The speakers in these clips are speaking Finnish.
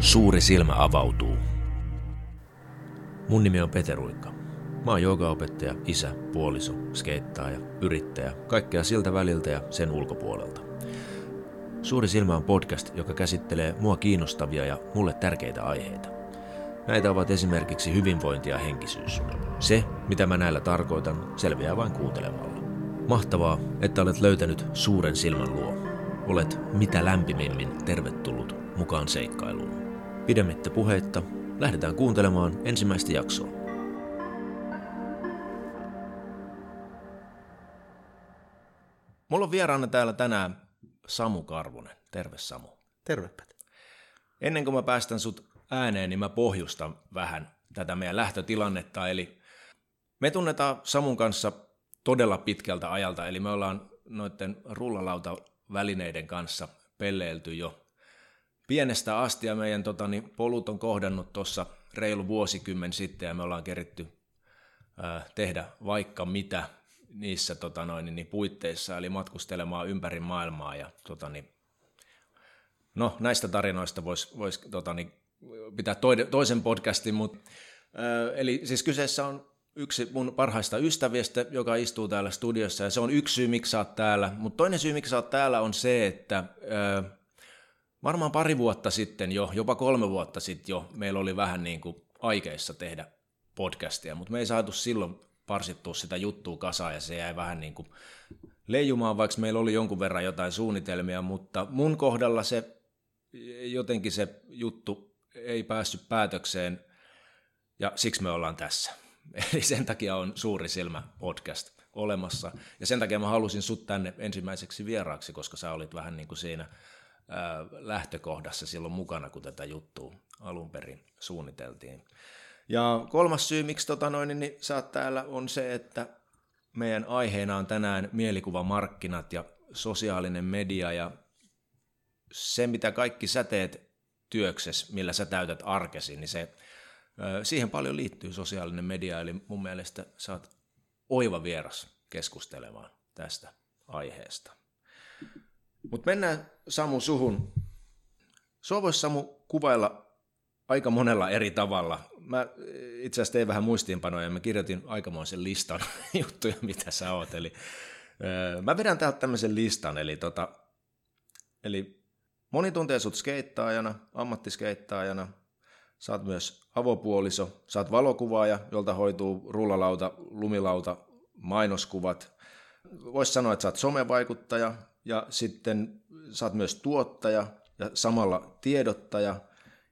Suuri silmä avautuu. Mun nimi on Peteruikka. Mä oon joogaopettaja, isä, puoliso, skeittaaja, yrittäjä, kaikkea siltä väliltä ja sen ulkopuolelta. Suuri silmä on podcast, joka käsittelee mua kiinnostavia ja mulle tärkeitä aiheita. Näitä ovat esimerkiksi hyvinvointi ja henkisyys. Se, mitä mä näillä tarkoitan, selviää vain kuuntelemalla. Mahtavaa, että olet löytänyt suuren silmän luo. Olet mitä lämpimimmin tervetullut mukaan seikkailuun. Pidemmittä puheitta, lähdetään kuuntelemaan ensimmäistä jaksoa. Mulla on vieraana täällä tänään Samu Karvonen. Terve Samu. Terve Pete. Ennen kuin mä päästän sut ääneen, niin mä pohjustan vähän tätä meidän lähtötilannetta. Eli me tunnetaan Samun kanssa todella pitkältä ajalta, eli me ollaan noiden rullalautavälineiden kanssa pelleilty jo pienestä asti ja meidän tota, niin, polut on kohdannut tuossa reilu vuosikymmen sitten ja me ollaan keritty ää, tehdä vaikka mitä niissä tota, noin, niin, puitteissa, eli matkustelemaan ympäri maailmaa ja tota, niin, no näistä tarinoista voisi vois, tota, niin, pitää toisen podcastin, mutta ää, eli siis kyseessä on yksi mun parhaista ystävistä, joka istuu täällä studiossa, ja se on yksi syy, miksi sä oot täällä. Mutta toinen syy, miksi sä oot täällä, on se, että varmaan pari vuotta sitten jo, jopa kolme vuotta sitten jo, meillä oli vähän niin kuin aikeissa tehdä podcastia, mutta me ei saatu silloin parsittua sitä juttua kasaan, ja se jäi vähän niin kuin leijumaan, vaikka meillä oli jonkun verran jotain suunnitelmia, mutta mun kohdalla se jotenkin se juttu ei päässyt päätökseen, ja siksi me ollaan tässä. Eli sen takia on Suuri Silmä podcast olemassa. Ja sen takia mä halusin sut tänne ensimmäiseksi vieraaksi, koska sä olit vähän niin kuin siinä lähtökohdassa silloin mukana, kun tätä juttua alun perin suunniteltiin. Ja kolmas syy, miksi tota noin, niin sä oot täällä, on se, että meidän aiheena on tänään mielikuvamarkkinat ja sosiaalinen media ja se, mitä kaikki sä teet työkses, millä sä täytät arkesi, niin se Siihen paljon liittyy sosiaalinen media, eli mun mielestä sä oot oiva vieras keskustelemaan tästä aiheesta. Mutta mennään Samu suhun. Sua voisi Samu kuvailla aika monella eri tavalla. Mä itse asiassa tein vähän muistiinpanoja ja mä kirjoitin aikamoisen listan juttuja, mitä sä oot. Eli, mä vedän täältä tämmöisen listan, eli, tota, eli moni tuntee sut skeittaajana, ammattiskeittaajana, Sä oot myös avopuoliso, sä oot valokuvaaja, jolta hoituu rullalauta, lumilauta, mainoskuvat. Voisi sanoa, että sä oot somevaikuttaja ja sitten sä oot myös tuottaja ja samalla tiedottaja.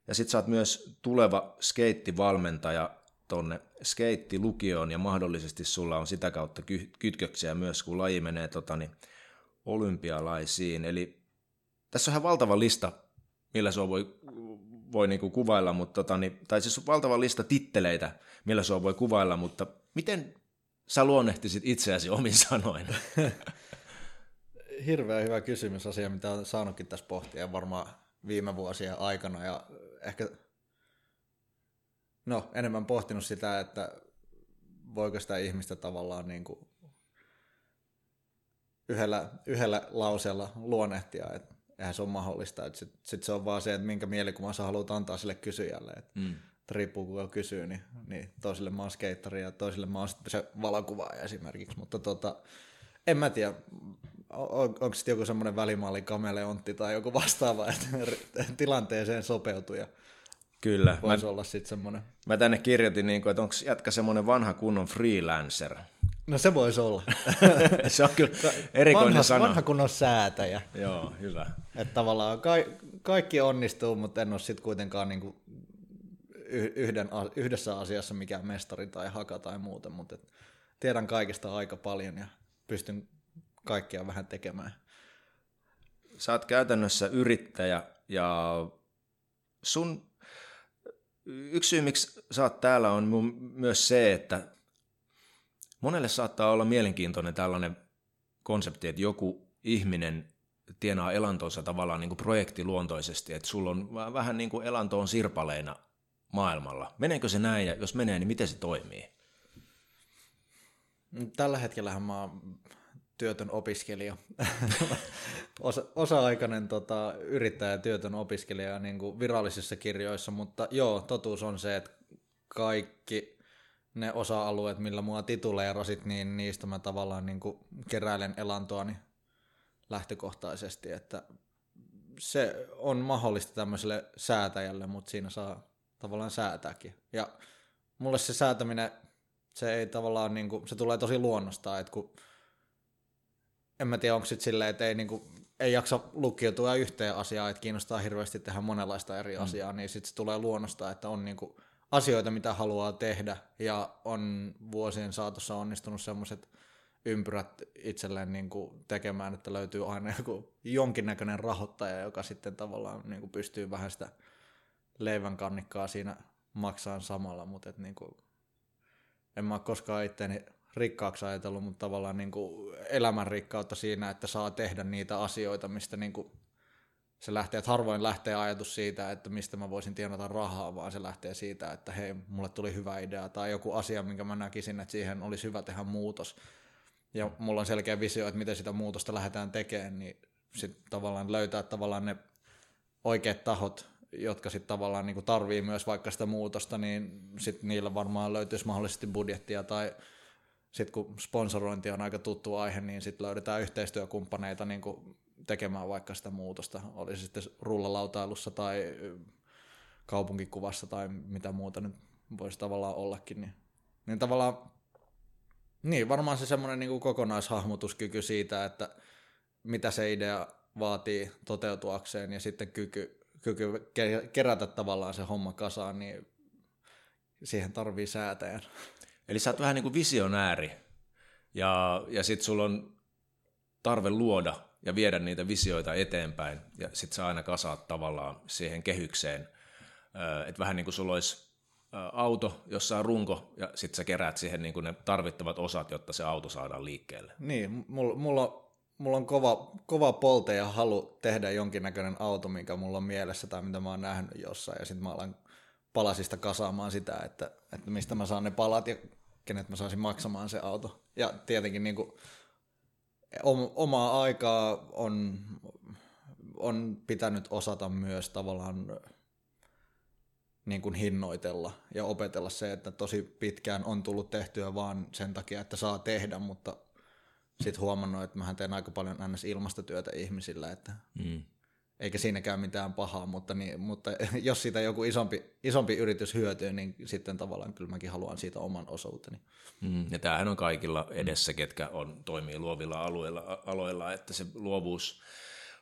Ja sitten sä oot myös tuleva skeittivalmentaja tonne skeittilukioon ja mahdollisesti sulla on sitä kautta kytköksiä myös, kun laji menee tota, niin, olympialaisiin. Eli tässä on ihan valtava lista, millä sua voi voi niinku kuvailla, mutta tota, niin, tai siis valtava lista titteleitä, millä se voi kuvailla, mutta miten sä luonnehtisit itseäsi omin sanoin? Hirveän hyvä kysymys, asia, mitä olen saanutkin tässä pohtia varmaan viime vuosien aikana, ja ehkä no, enemmän pohtinut sitä, että voiko sitä ihmistä tavallaan niin kuin yhdellä, yhdellä lauseella luonnehtia, että eihän se ole mahdollista. Sitten sit se on vaan se, että minkä mielikuvan sä haluat antaa sille kysyjälle. Et, mm. riippuu kuka kysyy, niin, niin toisille mä oon skeittari ja toisille mä oon se valokuvaaja esimerkiksi. Mutta tota, en mä tiedä, on, onko sitten joku semmoinen välimalli kameleontti tai joku vastaava, että tilanteeseen sopeutuu ja Kyllä. Voisi mä, olla sitten semmoinen. Mä tänne kirjoitin, niin kuin, että onko jätkä semmoinen vanha kunnon freelancer. No se voisi olla. se on kyllä erikoinen vanha, sana. Vanha kunnon säätäjä. Joo, hyvä. Että tavallaan ka- kaikki onnistuu, mutta en ole sitten kuitenkaan niin kuin yhden, yhdessä asiassa mikään mestari tai haka tai muuta, mutta et tiedän kaikesta aika paljon ja pystyn kaikkia vähän tekemään. Sä oot käytännössä yrittäjä ja sun yksi syy, miksi sä oot täällä, on myös se, että monelle saattaa olla mielenkiintoinen tällainen konsepti, että joku ihminen tienaa elantonsa tavallaan niin kuin projektiluontoisesti, että sulla on vähän niin kuin elanto on sirpaleina maailmalla. Meneekö se näin ja jos menee, niin miten se toimii? Tällä hetkellä mä oon työtön opiskelija, Osa, osa-aikainen tota, yrittäjä, työtön opiskelija niin kuin virallisissa kirjoissa, mutta joo, totuus on se, että kaikki ne osa-alueet, millä mua tituleerasit, niin niistä mä tavallaan niin kuin keräilen elantoani lähtökohtaisesti, että se on mahdollista tämmöiselle säätäjälle, mutta siinä saa tavallaan säätääkin. Ja mulle se säätäminen, se ei tavallaan, niin kuin, se tulee tosi luonnostaan, että kun en mä tiedä, onko sitten silleen, että ei, niin kuin, ei jaksa lukkiutua yhteen asiaan, että kiinnostaa hirveästi tehdä monenlaista eri mm. asiaa, niin sitten se tulee luonnosta, että on niin kuin asioita, mitä haluaa tehdä, ja on vuosien saatossa onnistunut semmoiset ympyrät itselleen niin kuin tekemään, että löytyy aina joku jonkinnäköinen rahoittaja, joka sitten tavallaan niin kuin pystyy vähän sitä leivän kannikkaa siinä maksaa samalla, mutta et niin kuin, en mä ole koskaan itteeni rikkaaksi ajatellut, mutta tavallaan niin kuin elämän rikkautta siinä, että saa tehdä niitä asioita, mistä niin kuin se lähtee, että harvoin lähtee ajatus siitä, että mistä mä voisin tienata rahaa, vaan se lähtee siitä, että hei, mulle tuli hyvä idea tai joku asia, minkä mä näkisin, että siihen olisi hyvä tehdä muutos. Ja mulla on selkeä visio, että miten sitä muutosta lähdetään tekemään, niin sitten tavallaan löytää tavallaan ne oikeat tahot, jotka sitten tavallaan niin tarvii myös vaikka sitä muutosta, niin sitten niillä varmaan löytyisi mahdollisesti budjettia tai sitten kun sponsorointi on aika tuttu aihe, niin sitten löydetään yhteistyökumppaneita niin tekemään vaikka sitä muutosta, oli se sitten rullalautailussa tai kaupunkikuvassa tai mitä muuta nyt voisi tavallaan ollakin. Niin, niin tavallaan, niin varmaan se semmoinen niin kokonaishahmotuskyky siitä, että mitä se idea vaatii toteutuakseen ja sitten kyky, kyky kerätä tavallaan se homma kasaan, niin siihen tarvii säätäjän. Eli sä oot vähän niin kuin visionääri ja, ja sitten sulla on tarve luoda ja viedä niitä visioita eteenpäin ja sitten sä aina kasaat tavallaan siihen kehykseen. Että vähän niin kuin sulla olisi auto, jossa on runko ja sitten sä keräät siihen niin kuin ne tarvittavat osat, jotta se auto saadaan liikkeelle. Niin, mulla, mulla, mulla on kova, kova polte ja halu tehdä jonkinnäköinen auto, mikä mulla on mielessä tai mitä mä oon nähnyt jossain ja sitten mä alan palasista kasaamaan sitä, että, että mistä mä saan ne palat ja kenet mä saisin maksamaan se auto. Ja tietenkin niin kuin, omaa aikaa on, on pitänyt osata myös tavallaan niin kuin hinnoitella ja opetella se, että tosi pitkään on tullut tehtyä vaan sen takia, että saa tehdä, mutta sitten huomannut, että mä teen aika paljon ns. ilmastotyötä ihmisillä, että mm eikä siinäkään mitään pahaa, mutta, niin, mutta jos siitä joku isompi, isompi yritys hyötyy, niin sitten tavallaan kyllä mäkin haluan siitä oman osuuteni. Mm, ja tämähän on kaikilla edessä, ketkä on, toimii luovilla alueilla, aloilla, että se luovuus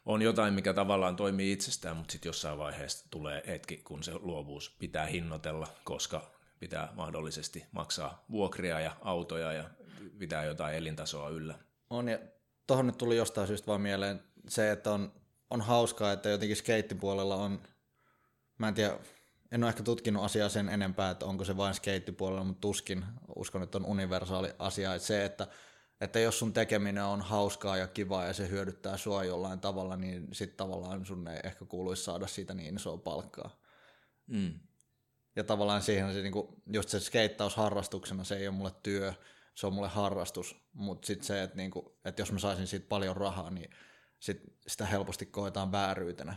on jotain, mikä tavallaan toimii itsestään, mutta sitten jossain vaiheessa tulee hetki, kun se luovuus pitää hinnoitella, koska pitää mahdollisesti maksaa vuokria ja autoja ja pitää jotain elintasoa yllä. On, ja tuohon nyt tuli jostain syystä vaan mieleen se, että on on hauskaa, että jotenkin skeittipuolella on, mä en tiedä, en ole ehkä tutkinut asiaa sen enempää, että onko se vain skeittipuolella, mutta tuskin uskon, että on universaali asia, että se, että, että jos sun tekeminen on hauskaa ja kivaa ja se hyödyttää sua jollain tavalla, niin sitten tavallaan sun ei ehkä kuuluisi saada siitä niin isoa palkkaa. Mm. Ja tavallaan siihen se, niinku, just se skeittaus harrastuksena, se ei ole mulle työ, se on mulle harrastus, mutta sitten se, että, niinku, että jos mä saisin siitä paljon rahaa, niin sit sitä helposti koetaan vääryytenä.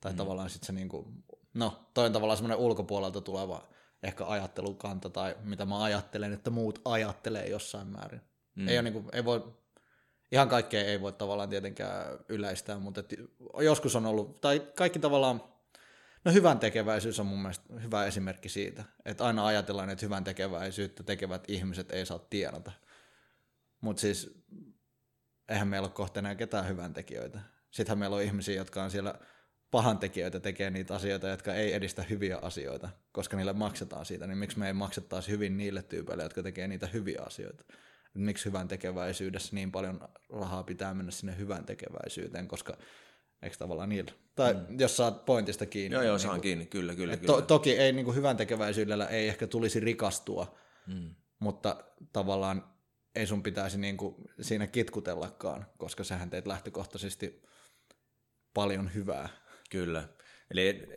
Tai mm. tavallaan sitten se niinku, no toi on tavallaan semmoinen ulkopuolelta tuleva ehkä ajattelukanta tai mitä mä ajattelen, että muut ajattelee jossain määrin. Mm. Ei, ole niinku, ei voi, ihan kaikkea ei voi tavallaan tietenkään yleistää, mutta et joskus on ollut, tai kaikki tavallaan, no hyvän tekeväisyys on mun mielestä hyvä esimerkki siitä, että aina ajatellaan, että hyvän tekeväisyyttä tekevät ihmiset ei saa tienata. Mutta siis eihän meillä ole kohta enää ketään hyvän tekijöitä. Sittenhän meillä on ihmisiä, jotka on siellä pahan tekijöitä tekee niitä asioita, jotka ei edistä hyviä asioita, koska niille maksetaan siitä, niin miksi me ei maksettaisi hyvin niille tyypeille, jotka tekee niitä hyviä asioita? Miksi hyvän tekeväisyydessä niin paljon rahaa pitää mennä sinne hyvän tekeväisyyteen, koska eikö tavallaan niillä? Tai mm. jos saat pointista kiinni. Joo, joo, niin saan kiinni, kyllä, kyllä. kyllä. To, toki ei niin kuin hyvän tekeväisyydellä ei ehkä tulisi rikastua, mm. mutta tavallaan ei sun pitäisi niin kuin siinä kitkutellakaan, koska sähän teet lähtökohtaisesti paljon hyvää. Kyllä. Eli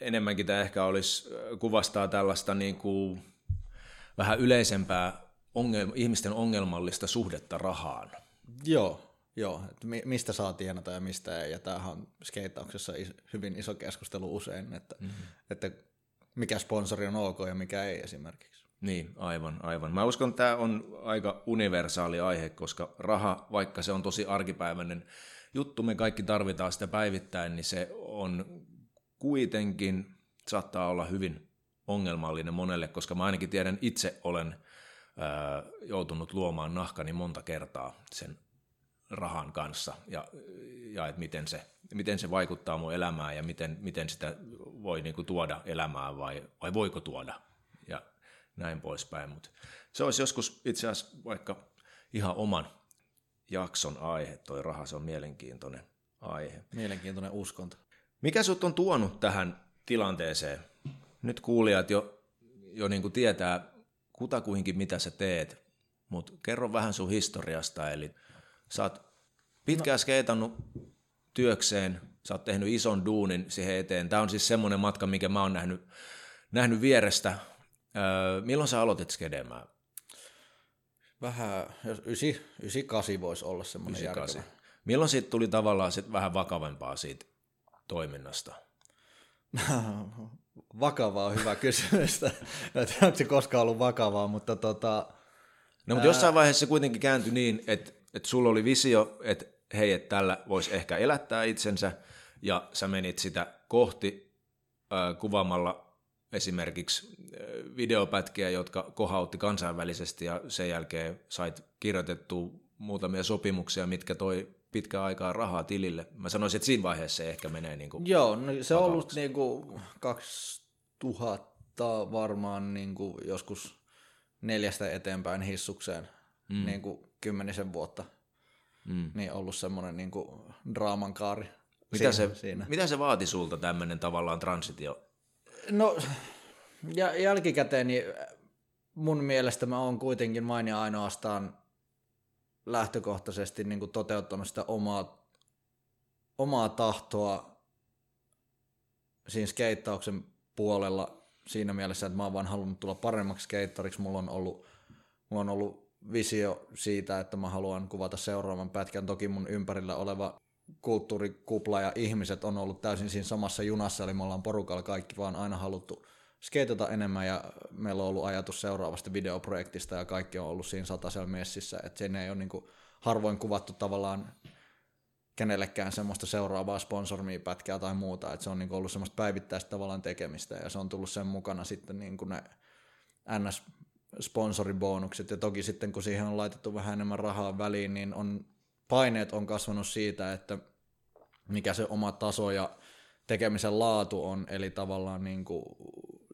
enemmänkin tämä ehkä olisi, kuvastaa tällaista niin kuin vähän yleisempää ongelma, ihmisten ongelmallista suhdetta rahaan. Joo, Joo, että mistä saa tienata ja mistä ei, ja tämähän on skeittauksessa hyvin iso keskustelu usein, että, mm-hmm. että mikä sponsori on ok ja mikä ei esimerkiksi. Niin, aivan, aivan. Mä uskon, että tämä on aika universaali aihe, koska raha, vaikka se on tosi arkipäiväinen juttu, me kaikki tarvitaan sitä päivittäin, niin se on kuitenkin, saattaa olla hyvin ongelmallinen monelle, koska mä ainakin tiedän, itse olen ää, joutunut luomaan nahkani monta kertaa sen rahan kanssa ja, ja että miten se, miten se vaikuttaa mun elämään ja miten, miten sitä voi niinku tuoda elämään vai, vai voiko tuoda näin poispäin. Mutta se olisi joskus itse asiassa vaikka ihan oman jakson aihe, toi raha, se on mielenkiintoinen aihe. Mielenkiintoinen uskonto. Mikä sut on tuonut tähän tilanteeseen? Nyt kuulijat jo, jo niin kuin tietää kutakuinkin mitä sä teet, mutta kerro vähän sun historiasta, eli sä oot pitkään no. skeitannut työkseen, sä oot tehnyt ison duunin siihen eteen. Tämä on siis semmoinen matka, mikä mä oon nähnyt, nähnyt vierestä. Öö, milloin sä aloitit skedemään? Vähän, jos 98 voisi olla semmoinen 98. järkevä. Milloin siitä tuli tavallaan sit vähän vakavempaa siitä toiminnasta? vakavaa on hyvä kysymys. onko se koskaan ollut vakavaa, mutta tota... No, mutta ää... jossain vaiheessa se kuitenkin kääntyi niin, että, että sulla oli visio, että hei, että tällä voisi ehkä elättää itsensä, ja sä menit sitä kohti äh, kuvaamalla esimerkiksi videopätkiä, jotka kohautti kansainvälisesti, ja sen jälkeen sait kirjoitettua muutamia sopimuksia, mitkä toi pitkään aikaa rahaa tilille. Mä sanoisin, että siinä vaiheessa se ehkä menee niin kuin Joo, no se on ollut niin kuin 2000 varmaan niin kuin joskus neljästä eteenpäin hissukseen mm. niin kuin kymmenisen vuotta. Mm. Niin ollut semmoinen niin kuin draaman kaari. Mitä, siinä, se, siinä. mitä se vaati sulta tämmöinen tavallaan transitio? No ja jälkikäteen niin mun mielestä mä oon kuitenkin vain ainoastaan lähtökohtaisesti niin kuin toteuttanut sitä omaa, omaa tahtoa siinä skeittauksen puolella siinä mielessä, että mä oon vaan halunnut tulla paremmaksi skeittariksi. Mulla on ollut, mulla on ollut visio siitä, että mä haluan kuvata seuraavan pätkän. Toki mun ympärillä oleva kulttuurikupla ja ihmiset on ollut täysin siinä samassa junassa, eli me ollaan porukalla kaikki vaan aina haluttu skeitata enemmän ja meillä on ollut ajatus seuraavasta videoprojektista ja kaikki on ollut siinä satasella messissä, että sen ei ole niin kuin harvoin kuvattu tavallaan kenellekään semmoista seuraavaa sponsormia pätkää tai muuta, että se on niin ollut semmoista päivittäistä tavallaan tekemistä ja se on tullut sen mukana sitten niin kuin ne NS-sponsoribonukset ja toki sitten kun siihen on laitettu vähän enemmän rahaa väliin, niin on, paineet on kasvanut siitä, että mikä se oma taso ja tekemisen laatu on, eli tavallaan niin kuin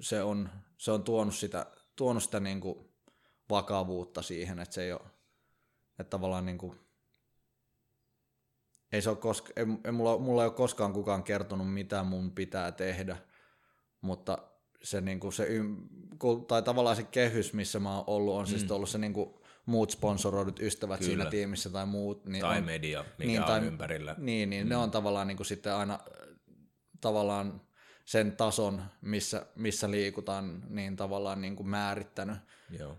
se on, se on tuonut sitä, tuonut sitä niin kuin vakavuutta siihen, että se ei ole, että tavallaan niin kuin, ei se ole koska, ei, ei mulla, mulla ei ole koskaan kukaan kertonut, mitä mun pitää tehdä, mutta se, niin kuin se tai tavallaan se kehys, missä mä oon ollut, on siis mm. siis ollut se niin kuin muut sponsoroidut ystävät Kyllä. siinä tiimissä tai muut. Niin tai on, media, mikä niin, on tai, ympärillä. Niin, niin mm. ne on tavallaan niin kuin sitten aina tavallaan sen tason, missä, missä liikutaan, niin tavallaan niin kuin määrittänyt. Joo.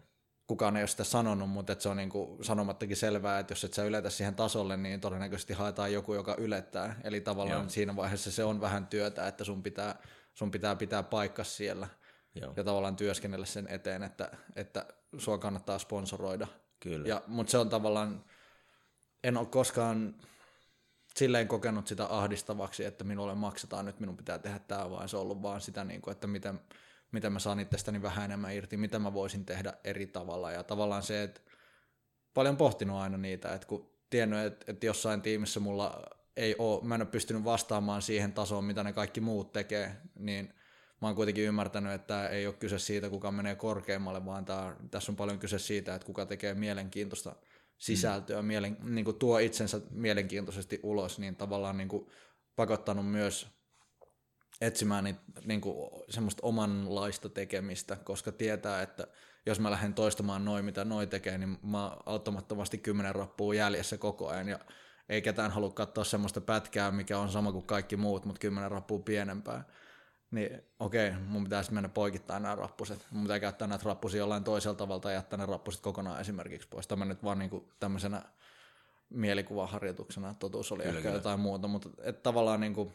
Kukaan ei ole sitä sanonut, mutta se on niin kuin sanomattakin selvää, että jos et sä yletä siihen tasolle, niin todennäköisesti haetaan joku, joka ylettää. Eli tavallaan Joo. siinä vaiheessa se on vähän työtä, että sun pitää, sun pitää pitää paikka siellä Joo. ja tavallaan työskennellä sen eteen, että, että sua kannattaa sponsoroida. Kyllä. Ja, mutta se on tavallaan, en ole koskaan silleen kokenut sitä ahdistavaksi, että minulle maksetaan nyt, minun pitää tehdä tämä, vaan se on ollut vaan sitä, niin kuin, että miten, miten mä saan itsestäni vähän enemmän irti, mitä mä voisin tehdä eri tavalla. Ja tavallaan se, että paljon pohtinut aina niitä, että kun tiennyt, että, että jossain tiimissä mulla ei ole, mä en ole pystynyt vastaamaan siihen tasoon, mitä ne kaikki muut tekee, niin mä oon kuitenkin ymmärtänyt, että ei ole kyse siitä, kuka menee korkeammalle, vaan tää, tässä on paljon kyse siitä, että kuka tekee mielenkiintoista sisältöä, mm. mielen, niin kuin tuo itsensä mielenkiintoisesti ulos, niin tavallaan niin kuin pakottanut myös etsimään niin, niin kuin semmoista omanlaista tekemistä, koska tietää, että jos mä lähden toistamaan noin, mitä noi tekee, niin mä automaattisesti kymmenen rappua jäljessä koko ajan, ja ei ketään halua katsoa semmoista pätkää, mikä on sama kuin kaikki muut, mutta kymmenen rappua pienempää niin okei, mun pitäisi mennä poikittaa nämä rappuset. Mun pitää käyttää näitä rappusia jollain toisella tavalla tai jättää ne rappuset kokonaan esimerkiksi pois. Tämä nyt vaan niinku tämmöisenä mielikuvaharjoituksena, totuus oli kyllä, ehkä kyllä. jotain muuta, mutta et tavallaan niin kuin,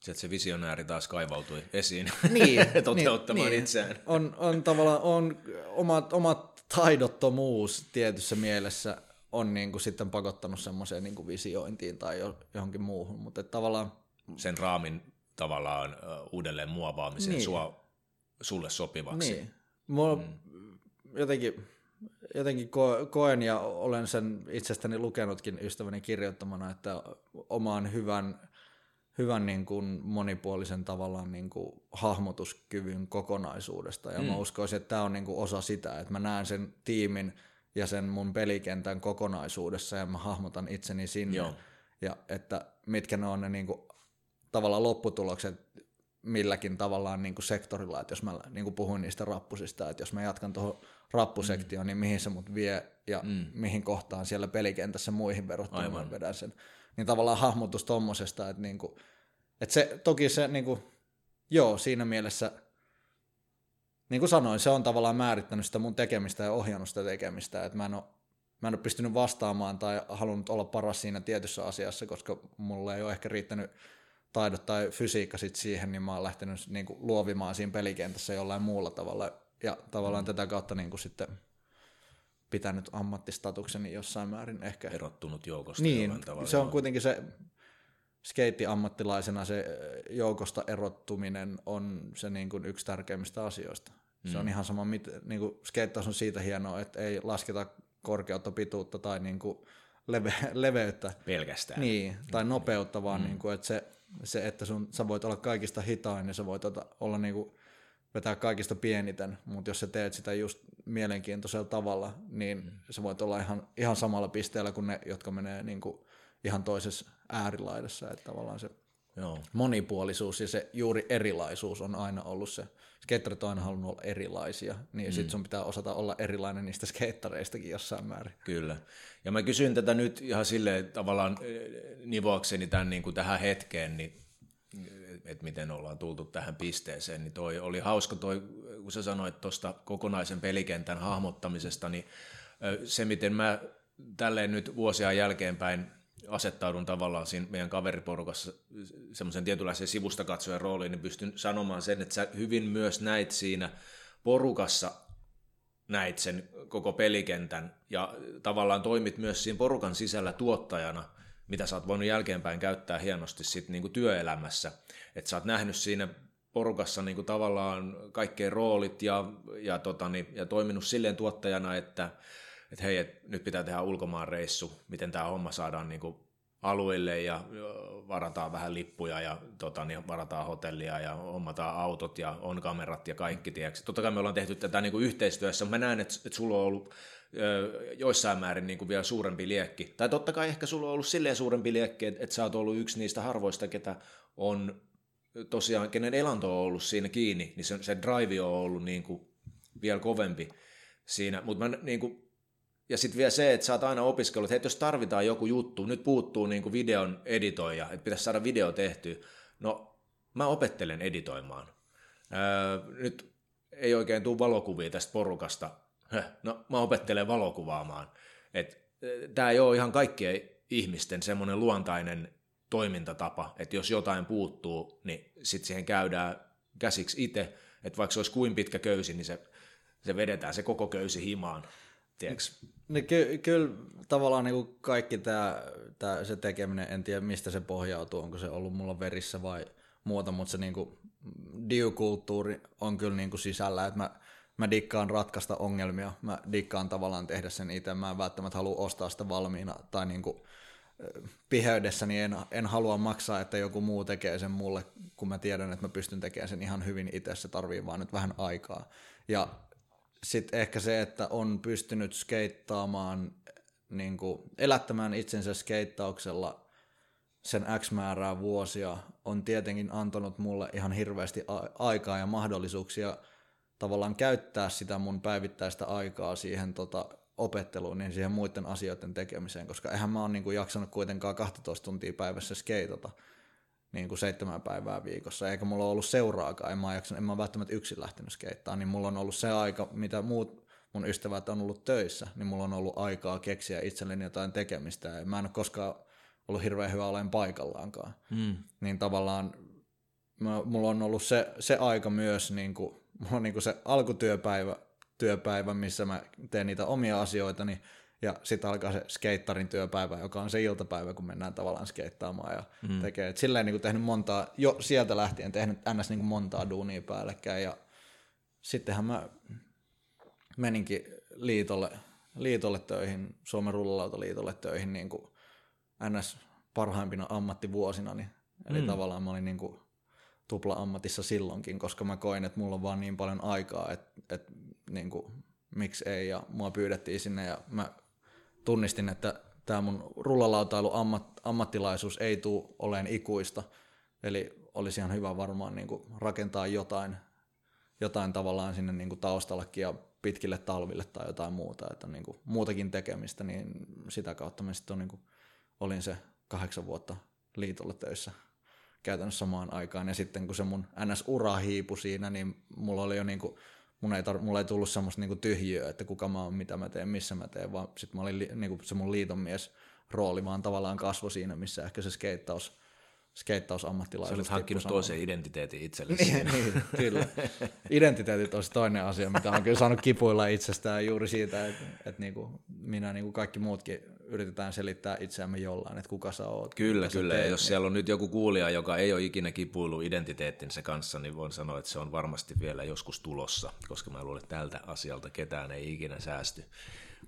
Sieltä se visionääri taas kaivautui esiin niin, toteuttamaan niin, itseään. On, on tavallaan on omat, omat taidottomuus tietyssä mielessä on niin kuin sitten pakottanut semmoiseen niin kuin visiointiin tai johonkin muuhun, mutta tavallaan... Sen raamin tavallaan uudelleen muovaamisen niin. sua, sulle sopivaksi. Niin. Mulla mm. jotenkin, jotenkin koen ja olen sen itsestäni lukenutkin ystäväni kirjoittamana, että omaan hyvän hyvän niin kuin monipuolisen tavallaan niin kuin hahmotuskyvyn kokonaisuudesta. Ja mm. mä uskoisin, että tämä on niin kuin osa sitä, että mä näen sen tiimin ja sen mun pelikentän kokonaisuudessa ja mä hahmotan itseni sinne. Joo. Ja että mitkä ne on ne niin kuin, tavallaan lopputulokset milläkin tavallaan niin kuin sektorilla, että jos mä niin kuin puhuin niistä rappusista, että jos mä jatkan tuohon rappusektioon, mm. niin mihin se mut vie ja mm. mihin kohtaan siellä pelikentässä muihin verrattuna vedän sen niin tavallaan hahmotus tommosesta, että, niinku, että se, toki se, niinku, joo, siinä mielessä, niin kuin sanoin, se on tavallaan määrittänyt sitä mun tekemistä ja ohjannut sitä tekemistä, että mä en ole, mä en ole pystynyt vastaamaan tai halunnut olla paras siinä tietyssä asiassa, koska mulle ei ole ehkä riittänyt taidot tai fysiikka sit siihen, niin mä oon lähtenyt niin kuin luovimaan siinä pelikentässä jollain muulla tavalla ja tavallaan mm. tätä kautta niin kuin sitten pitänyt ammattistatukseni jossain määrin ehkä. Erottunut joukosta niin, se on kuitenkin se skeittiammattilaisena se joukosta erottuminen on se niin kuin yksi tärkeimmistä asioista. Mm. Se on mm. ihan sama, mit, niin kuin skeittaus on siitä hienoa, että ei lasketa korkeutta, pituutta tai niin kuin leve, leveyttä. Pelkästään. Niin, tai nopeutta, vaan mm. niin kuin, että se, se, että sun, sä voit olla kaikista hitain ja sä voit olla niin kuin vetää kaikista pieniten, mutta jos sä teet sitä just mielenkiintoisella tavalla, niin mm. sä voit olla ihan, ihan samalla pisteellä kuin ne, jotka menee niin kuin ihan toisessa äärilaidassa, että tavallaan se Joo. monipuolisuus ja se juuri erilaisuus on aina ollut se. Skeittarit on aina halunnut olla erilaisia, niin mm. sitten sun pitää osata olla erilainen niistä skeittareistakin jossain määrin. Kyllä. Ja mä kysyn tätä nyt ihan silleen tavallaan eh, nivoakseni tämän niin kuin tähän hetkeen, niin että miten ollaan tultu tähän pisteeseen, niin toi oli hauska. Toi, kun sä sanoit tuosta kokonaisen pelikentän hahmottamisesta, niin se miten mä tälleen nyt vuosia jälkeenpäin asettaudun tavallaan siinä meidän kaveriporukassa semmoisen tietynlaisen sivusta katsojan rooliin, niin pystyn sanomaan sen, että sä hyvin myös näit siinä porukassa näit sen koko pelikentän ja tavallaan toimit myös siinä porukan sisällä tuottajana – mitä sä oot voinut jälkeenpäin käyttää hienosti sit niinku työelämässä. Että sä oot nähnyt siinä porukassa niinku tavallaan kaikkeen roolit ja, ja, totani, ja toiminut silleen tuottajana, että et hei, et nyt pitää tehdä ulkomaan reissu, miten tämä homma saadaan niinku alueille ja varataan vähän lippuja ja tota, niin varataan hotellia ja hommataan autot ja on kamerat ja kaikki, tiedätkö. Totta kai me ollaan tehty tätä niin kuin yhteistyössä, mä näen, että, että sulla on ollut joissain määrin niin kuin vielä suurempi liekki. Tai totta kai ehkä sulla on ollut silleen suurempi liekki, että, että sä oot ollut yksi niistä harvoista, ketä on tosiaan, kenen elanto on ollut siinä kiinni, niin se, se drive on ollut niin kuin vielä kovempi siinä. Mutta niin kuin, ja sitten vielä se, että sä oot aina opiskellut, että jos tarvitaan joku juttu, nyt puuttuu niin kuin videon editoija, että pitäisi saada video tehtyä. No, mä opettelen editoimaan. Öö, nyt ei oikein tule valokuvia tästä porukasta, no mä opettelen valokuvaamaan. Tämä ei ole ihan kaikkien ihmisten semmoinen luontainen toimintatapa, että jos jotain puuttuu, niin sitten siihen käydään käsiksi itse, että vaikka se olisi kuin pitkä köysi, niin se, se vedetään se koko köysi himaan. Niin ky- kyllä tavallaan niin kuin kaikki tämä, tämä, se tekeminen, en tiedä mistä se pohjautuu, onko se ollut mulla verissä vai muuta, mutta se niin kuin, diukulttuuri on kyllä niin kuin sisällä, että mä mä dikkaan ratkaista ongelmia, mä dikkaan tavallaan tehdä sen itse, mä en välttämättä halua ostaa sitä valmiina tai niin kuin piheydessäni en, en halua maksaa, että joku muu tekee sen mulle, kun mä tiedän, että mä pystyn tekemään sen ihan hyvin itse, se tarvii vaan nyt vähän aikaa. Ja sitten ehkä se, että on pystynyt skeittaamaan, niin kuin, elättämään itsensä skeittauksella sen X määrää vuosia, on tietenkin antanut mulle ihan hirveästi aikaa ja mahdollisuuksia – tavallaan käyttää sitä mun päivittäistä aikaa siihen tota, opetteluun, niin siihen muiden asioiden tekemiseen, koska eihän mä oon niin kuin jaksanut kuitenkaan 12 tuntia päivässä skeitata niin kuin seitsemän päivää viikossa, eikä mulla ollut seuraakaan, en mä, jaksanut, en mä välttämättä yksin lähtenyt skeittaa, niin mulla on ollut se aika, mitä muut, mun ystävät on ollut töissä, niin mulla on ollut aikaa keksiä itselleni jotain tekemistä. Ja mä en ole koskaan ollut hirveän hyvä olen paikallaankaan. Mm. Niin tavallaan mä, mulla on ollut se, se aika myös, niin kuin, mulla on niin kuin se alkutyöpäivä, työpäivä, missä mä teen niitä omia asioita, niin ja sitten alkaa se skeittarin työpäivä, joka on se iltapäivä, kun mennään tavallaan skeittaamaan ja mm. tekee. Et silleen niin kuin tehnyt montaa, jo sieltä lähtien tehnyt ns. Niin kuin montaa duunia päällekkäin. Ja sittenhän mä meninkin liitolle, liitolle töihin, Suomen rullalautaliitolle töihin niin kuin ns. parhaimpina ammattivuosina. Niin, eli mm. tavallaan mä olin niin kuin tupla-ammatissa silloinkin, koska mä koin, että mulla on vaan niin paljon aikaa, että, että niin kuin, miksi ei. Ja mua pyydettiin sinne ja mä tunnistin, että tämä mun rullalautailu ammat, ammattilaisuus ei tule oleen ikuista, eli olisi ihan hyvä varmaan niin kuin rakentaa jotain, jotain tavallaan sinne niin kuin taustallekin ja pitkille talville tai jotain muuta, että niin kuin muutakin tekemistä, niin sitä kautta mä sitten niin olin se kahdeksan vuotta liitolla töissä käytännössä samaan aikaan, ja sitten kun se mun NS-ura hiipui siinä, niin mulla oli jo niin kuin mun ei, tar- mulla ei tullut semmoista niinku tyhjiöä, että kuka mä oon, mitä mä teen, missä mä teen, vaan sit mä olin li- niinku se mun liitonmies rooli, vaan tavallaan kasvo siinä, missä ehkä se skeittaus, skeittausammattilaisuus. Sä olet hankkinut toisen identiteetin itsellesi. niin, niin, kyllä. Identiteetit olisi toinen asia, mitä on kyllä saanut kipuilla itsestään juuri siitä, että, että niin kuin minä niin kuin kaikki muutkin yritetään selittää itseämme jollain, että kuka sä oot. Kyllä, kyllä. Teet, ja jos niin... siellä on nyt joku kuulija, joka ei ole ikinä kipuillut identiteettinsä kanssa, niin voin sanoa, että se on varmasti vielä joskus tulossa, koska mä luulen, että tältä asialta ketään ei ikinä säästy.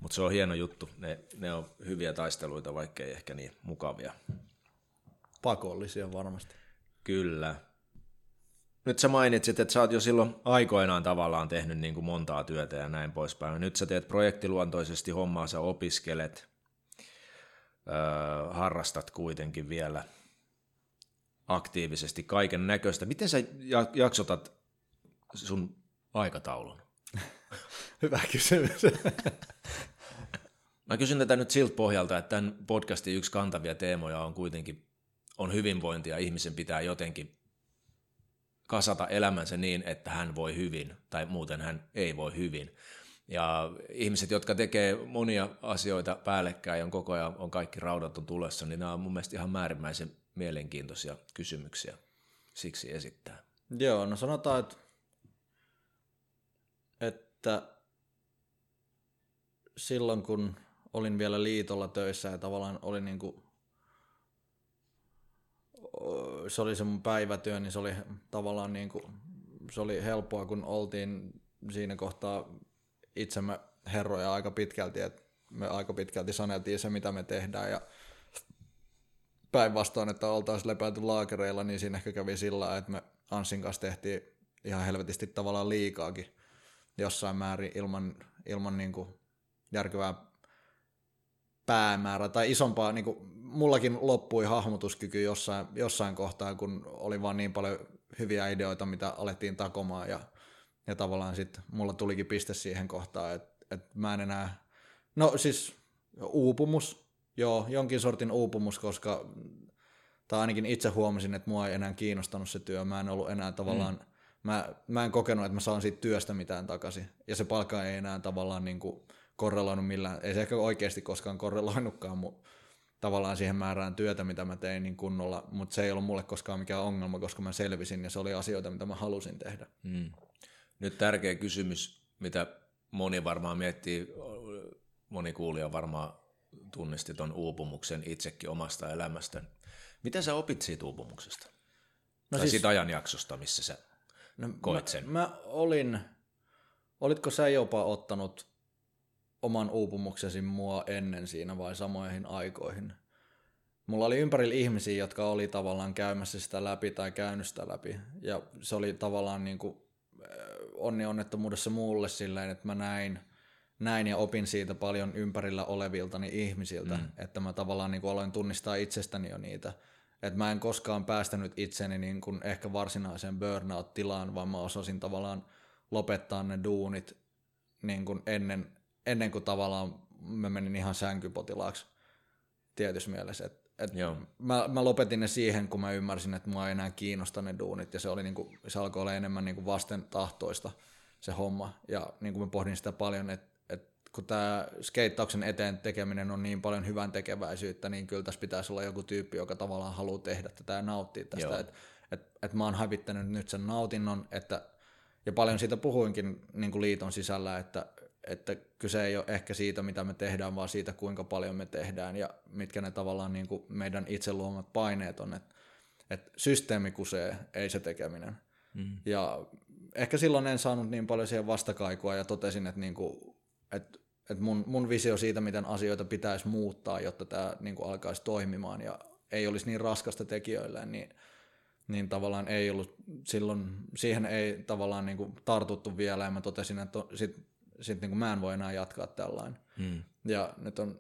Mutta se on hieno juttu. Ne, ne on hyviä taisteluita, vaikkei ehkä niin mukavia. Pakollisia varmasti. Kyllä. Nyt sä mainitsit, että sä oot jo silloin aikoinaan tavallaan tehnyt niin kuin montaa työtä ja näin poispäin. Nyt sä teet projektiluontoisesti hommaa, sä opiskelet, harrastat kuitenkin vielä aktiivisesti kaiken näköistä. Miten sä jaksotat sun aikataulun? Hyvä kysymys. Mä kysyn tätä nyt siltä pohjalta, että tämän podcastin yksi kantavia teemoja on kuitenkin on hyvinvointi ja ihmisen pitää jotenkin kasata elämänsä niin, että hän voi hyvin tai muuten hän ei voi hyvin. Ja ihmiset, jotka tekee monia asioita päällekkäin ja on koko ajan on kaikki raudat on tulessa, niin nämä on mun mielestä ihan määrimmäisen mielenkiintoisia kysymyksiä siksi esittää. Joo, no sanotaan, että, että silloin kun olin vielä liitolla töissä ja tavallaan oli niin kuin, se oli se mun päivätyö, niin se oli tavallaan niin kuin, se oli helppoa, kun oltiin siinä kohtaa itsemme herroja aika pitkälti, että me aika pitkälti saneltiin se, mitä me tehdään ja päinvastoin, että oltaisiin lepääty laakereilla, niin siinä ehkä kävi sillä että me Ansin kanssa tehtiin ihan helvetisti tavallaan liikaakin jossain määrin ilman, ilman niin kuin järkevää päämäärää tai isompaa, niin kuin, mullakin loppui hahmotuskyky jossain, jossain kohtaa, kun oli vaan niin paljon hyviä ideoita, mitä alettiin takomaan ja ja tavallaan sitten mulla tulikin piste siihen kohtaan, että, että mä en enää, no siis uupumus, joo, jonkin sortin uupumus, koska tai ainakin itse huomasin, että mua ei enää kiinnostanut se työ, mä en ollut enää tavallaan, mm. mä, mä en kokenut, että mä saan siitä työstä mitään takaisin, ja se palkka ei enää tavallaan niin kuin korreloinut millään, ei se ehkä oikeasti koskaan korreloinutkaan mun, tavallaan siihen määrään työtä, mitä mä tein niin kunnolla, mutta se ei ollut mulle koskaan mikään ongelma, koska mä selvisin ja se oli asioita, mitä mä halusin tehdä. Mm. Nyt tärkeä kysymys, mitä moni varmaan miettii, moni kuulija varmaan tunnisti tuon uupumuksen itsekin omasta elämästä. Miten sä opit siitä uupumuksesta? No tai siis, siitä ajanjaksosta, missä sä no, koit sen? Mä, mä olin, olitko sä jopa ottanut oman uupumuksesi mua ennen siinä vai samoihin aikoihin? Mulla oli ympärillä ihmisiä, jotka oli tavallaan käymässä sitä läpi tai käynyt sitä läpi. Ja se oli tavallaan niin kuin onni onnettomuudessa mulle silleen, että mä näin, näin ja opin siitä paljon ympärillä oleviltani ihmisiltä, mm. että mä tavallaan niin kuin aloin tunnistaa itsestäni jo niitä. Että mä en koskaan päästänyt itseni niin kuin ehkä varsinaiseen burnout-tilaan, vaan mä osasin tavallaan lopettaa ne duunit niin kuin ennen, ennen kuin tavallaan mä menin ihan sänkypotilaaksi tietyssä mielessä. Et et mä, mä, lopetin ne siihen, kun mä ymmärsin, että mua ei enää kiinnosta ne duunit, ja se, oli niinku, se alkoi olla enemmän niinku vasten tahtoista se homma. Ja niin kuin mä pohdin sitä paljon, että kun tämä skeittauksen eteen tekeminen on niin paljon hyvän tekeväisyyttä, niin kyllä tässä pitäisi olla joku tyyppi, joka tavallaan haluaa tehdä tätä ja nauttia tästä. Että et, et mä oon hävittänyt nyt sen nautinnon, että, ja paljon siitä puhuinkin niin kuin liiton sisällä, että, että kyse ei ole ehkä siitä, mitä me tehdään, vaan siitä, kuinka paljon me tehdään ja mitkä ne tavallaan niin kuin meidän itse luomat paineet on. Että, että systeemi kusee, ei se tekeminen. Mm. Ja ehkä silloin en saanut niin paljon siihen vastakaikua ja totesin, että, niin kuin, että, että mun, mun visio siitä, miten asioita pitäisi muuttaa, jotta tämä niin kuin alkaisi toimimaan ja ei olisi niin raskasta tekijöille, niin, niin tavallaan ei ollut silloin, siihen ei tavallaan niin kuin tartuttu vielä ja mä totesin, että sit, sit niin kuin mä en voi enää jatkaa tällainen. Hmm. Ja nyt on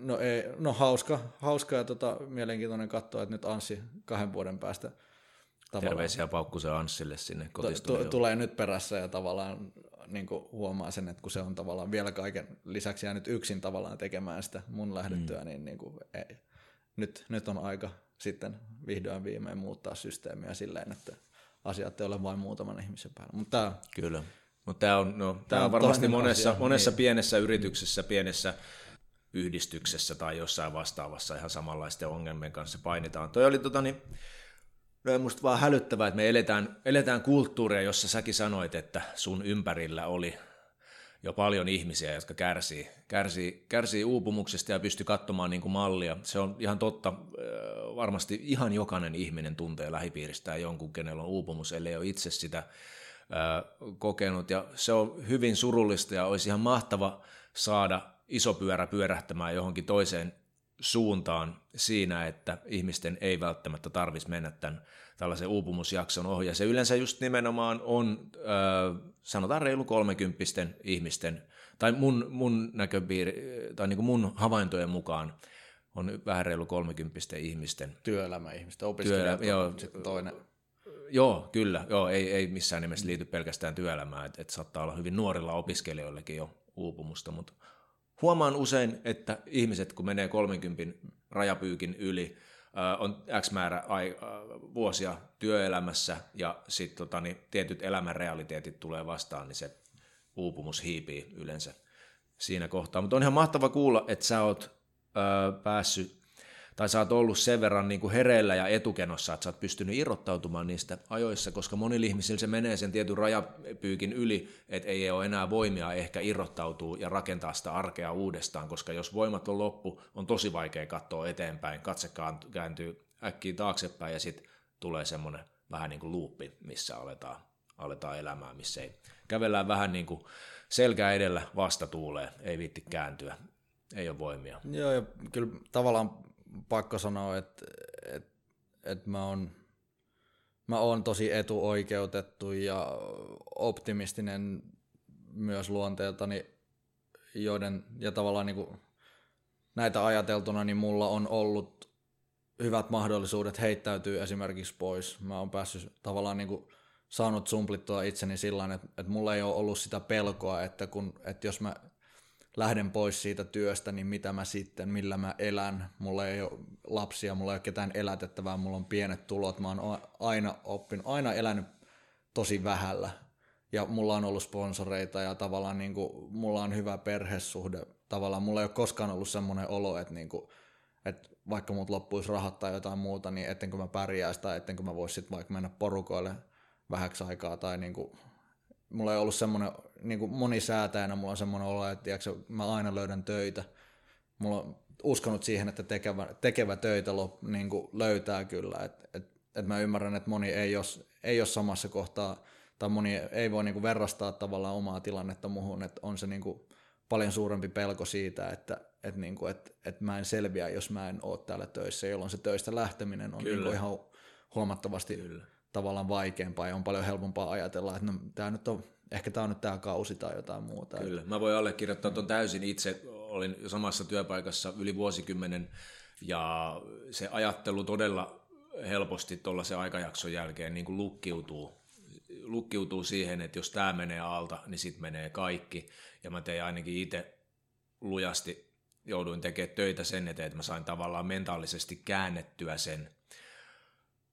no, ei, no hauska, hauska ja tota, mielenkiintoinen katsoa, että nyt Anssi kahden vuoden päästä Terveisiä Paukkusen Anssille sinne kotistudioon. Tulee nyt perässä ja tavallaan niin huomaa sen, että kun se on tavallaan vielä kaiken lisäksi jäänyt yksin tavallaan tekemään sitä mun lähdettyä, mm. niin, niin kuin, ei. Nyt, nyt on aika sitten vihdoin viimein muuttaa systeemiä silleen, että asiat ei ole vain muutaman ihmisen päällä. Mutta Kyllä, mutta tämä on, no, tämä on varmasti monessa, asia, monessa niin. pienessä yrityksessä, pienessä yhdistyksessä tai jossain vastaavassa ihan samanlaisten ongelmien kanssa painitaan. Toi oli tota, niin, No musta vaan hälyttävää, että me eletään, eletään kulttuuria, jossa säkin sanoit, että sun ympärillä oli jo paljon ihmisiä, jotka kärsii, kärsii, kärsii uupumuksesta ja pystyy katsomaan niin kuin mallia. Se on ihan totta, varmasti ihan jokainen ihminen tuntee lähipiiristään jonkun, kenellä on uupumus, ellei ole itse sitä kokenut. Ja se on hyvin surullista ja olisi ihan mahtava saada iso pyörä pyörähtämään johonkin toiseen suuntaan siinä, että ihmisten ei välttämättä tarvitsisi mennä tämän tällaisen uupumusjakson ohi. Ja se yleensä just nimenomaan on, äh, sanotaan reilu kolmekymppisten ihmisten, tai mun, mun näköpiiri, tai niin kuin mun havaintojen mukaan on vähän reilu kolmekymppisten ihmisten. Työelämäihmisten, opiskelijat Työelä, joo, sitten toinen. Joo, kyllä. Joo, ei, ei missään nimessä liity pelkästään työelämään, että et saattaa olla hyvin nuorilla opiskelijoillekin jo uupumusta, mutta huomaan usein, että ihmiset, kun menee 30 rajapyykin yli, on X määrä ai, vuosia työelämässä ja sitten tota, niin tietyt elämän realiteetit tulee vastaan, niin se uupumus hiipii yleensä siinä kohtaa. Mutta on ihan mahtava kuulla, että sä oot ö, päässyt tai sä oot ollut sen verran niin kuin hereillä ja etukenossa, että sä oot pystynyt irrottautumaan niistä ajoissa, koska monilla ihmisillä se menee sen tietyn rajapyykin yli, että ei ole enää voimia ehkä irrottautua ja rakentaa sitä arkea uudestaan, koska jos voimat on loppu, on tosi vaikea katsoa eteenpäin, katse kääntyy äkkiä taaksepäin ja sitten tulee semmoinen vähän niin kuin luuppi, missä aletaan, aletaan elämään, missä ei kävellään vähän niin kuin selkä edellä vastatuuleen, ei viitti kääntyä, ei ole voimia. Joo, ja kyllä tavallaan pakko sanoa, että, että, että mä oon mä oon tosi etuoikeutettu ja optimistinen myös luonteeltani, joiden, ja tavallaan niin kuin näitä ajateltuna, niin mulla on ollut hyvät mahdollisuudet heittäytyä esimerkiksi pois. Mä oon päässyt tavallaan niin kuin saanut sumplittua itseni sillä että, että mulla ei ole ollut sitä pelkoa, että, kun, että jos mä lähden pois siitä työstä, niin mitä mä sitten, millä mä elän. Mulla ei ole lapsia, mulla ei ole ketään elätettävää, mulla on pienet tulot. Mä oon aina oppinut, aina elänyt tosi vähällä. Ja mulla on ollut sponsoreita ja tavallaan niin kuin, mulla on hyvä perhesuhde. Tavallaan mulla ei ole koskaan ollut semmoinen olo, että, niin kuin, että vaikka mut loppuisi rahat tai jotain muuta, niin ettenkö mä pärjäisi tai ettenkö mä voisi sitten vaikka mennä porukoille vähäksi aikaa tai niin kuin, mulla ei ollut semmoinen, niin kuin monisäätäjänä mulla on semmoinen olo, että tiiäksä, mä aina löydän töitä. Mulla on uskonut siihen, että tekevä, tekevä töitä lop, niin kuin löytää kyllä. Et, et, et mä ymmärrän, että moni ei ole, ei ole samassa kohtaa, tai moni ei voi niin kuin verrastaa tavallaan omaa tilannetta muuhun, että on se niin kuin paljon suurempi pelko siitä, että et niin kuin, et, et mä en selviä, jos mä en ole täällä töissä, jolloin se töistä lähteminen on niin kuin ihan huomattavasti Kyllä tavallaan vaikeampaa ja on paljon helpompaa ajatella, että no, tämä nyt on, ehkä tämä on nyt tämä kausi tai jotain muuta. Kyllä, mä voin allekirjoittaa tuon täysin itse. Olin samassa työpaikassa yli vuosikymmenen ja se ajattelu todella helposti tuollaisen aikajakson jälkeen niin kuin lukkiutuu, lukkiutuu siihen, että jos tämä menee alta, niin sitten menee kaikki. Ja mä tein ainakin itse lujasti, jouduin tekemään töitä sen eteen, että mä sain tavallaan mentaalisesti käännettyä sen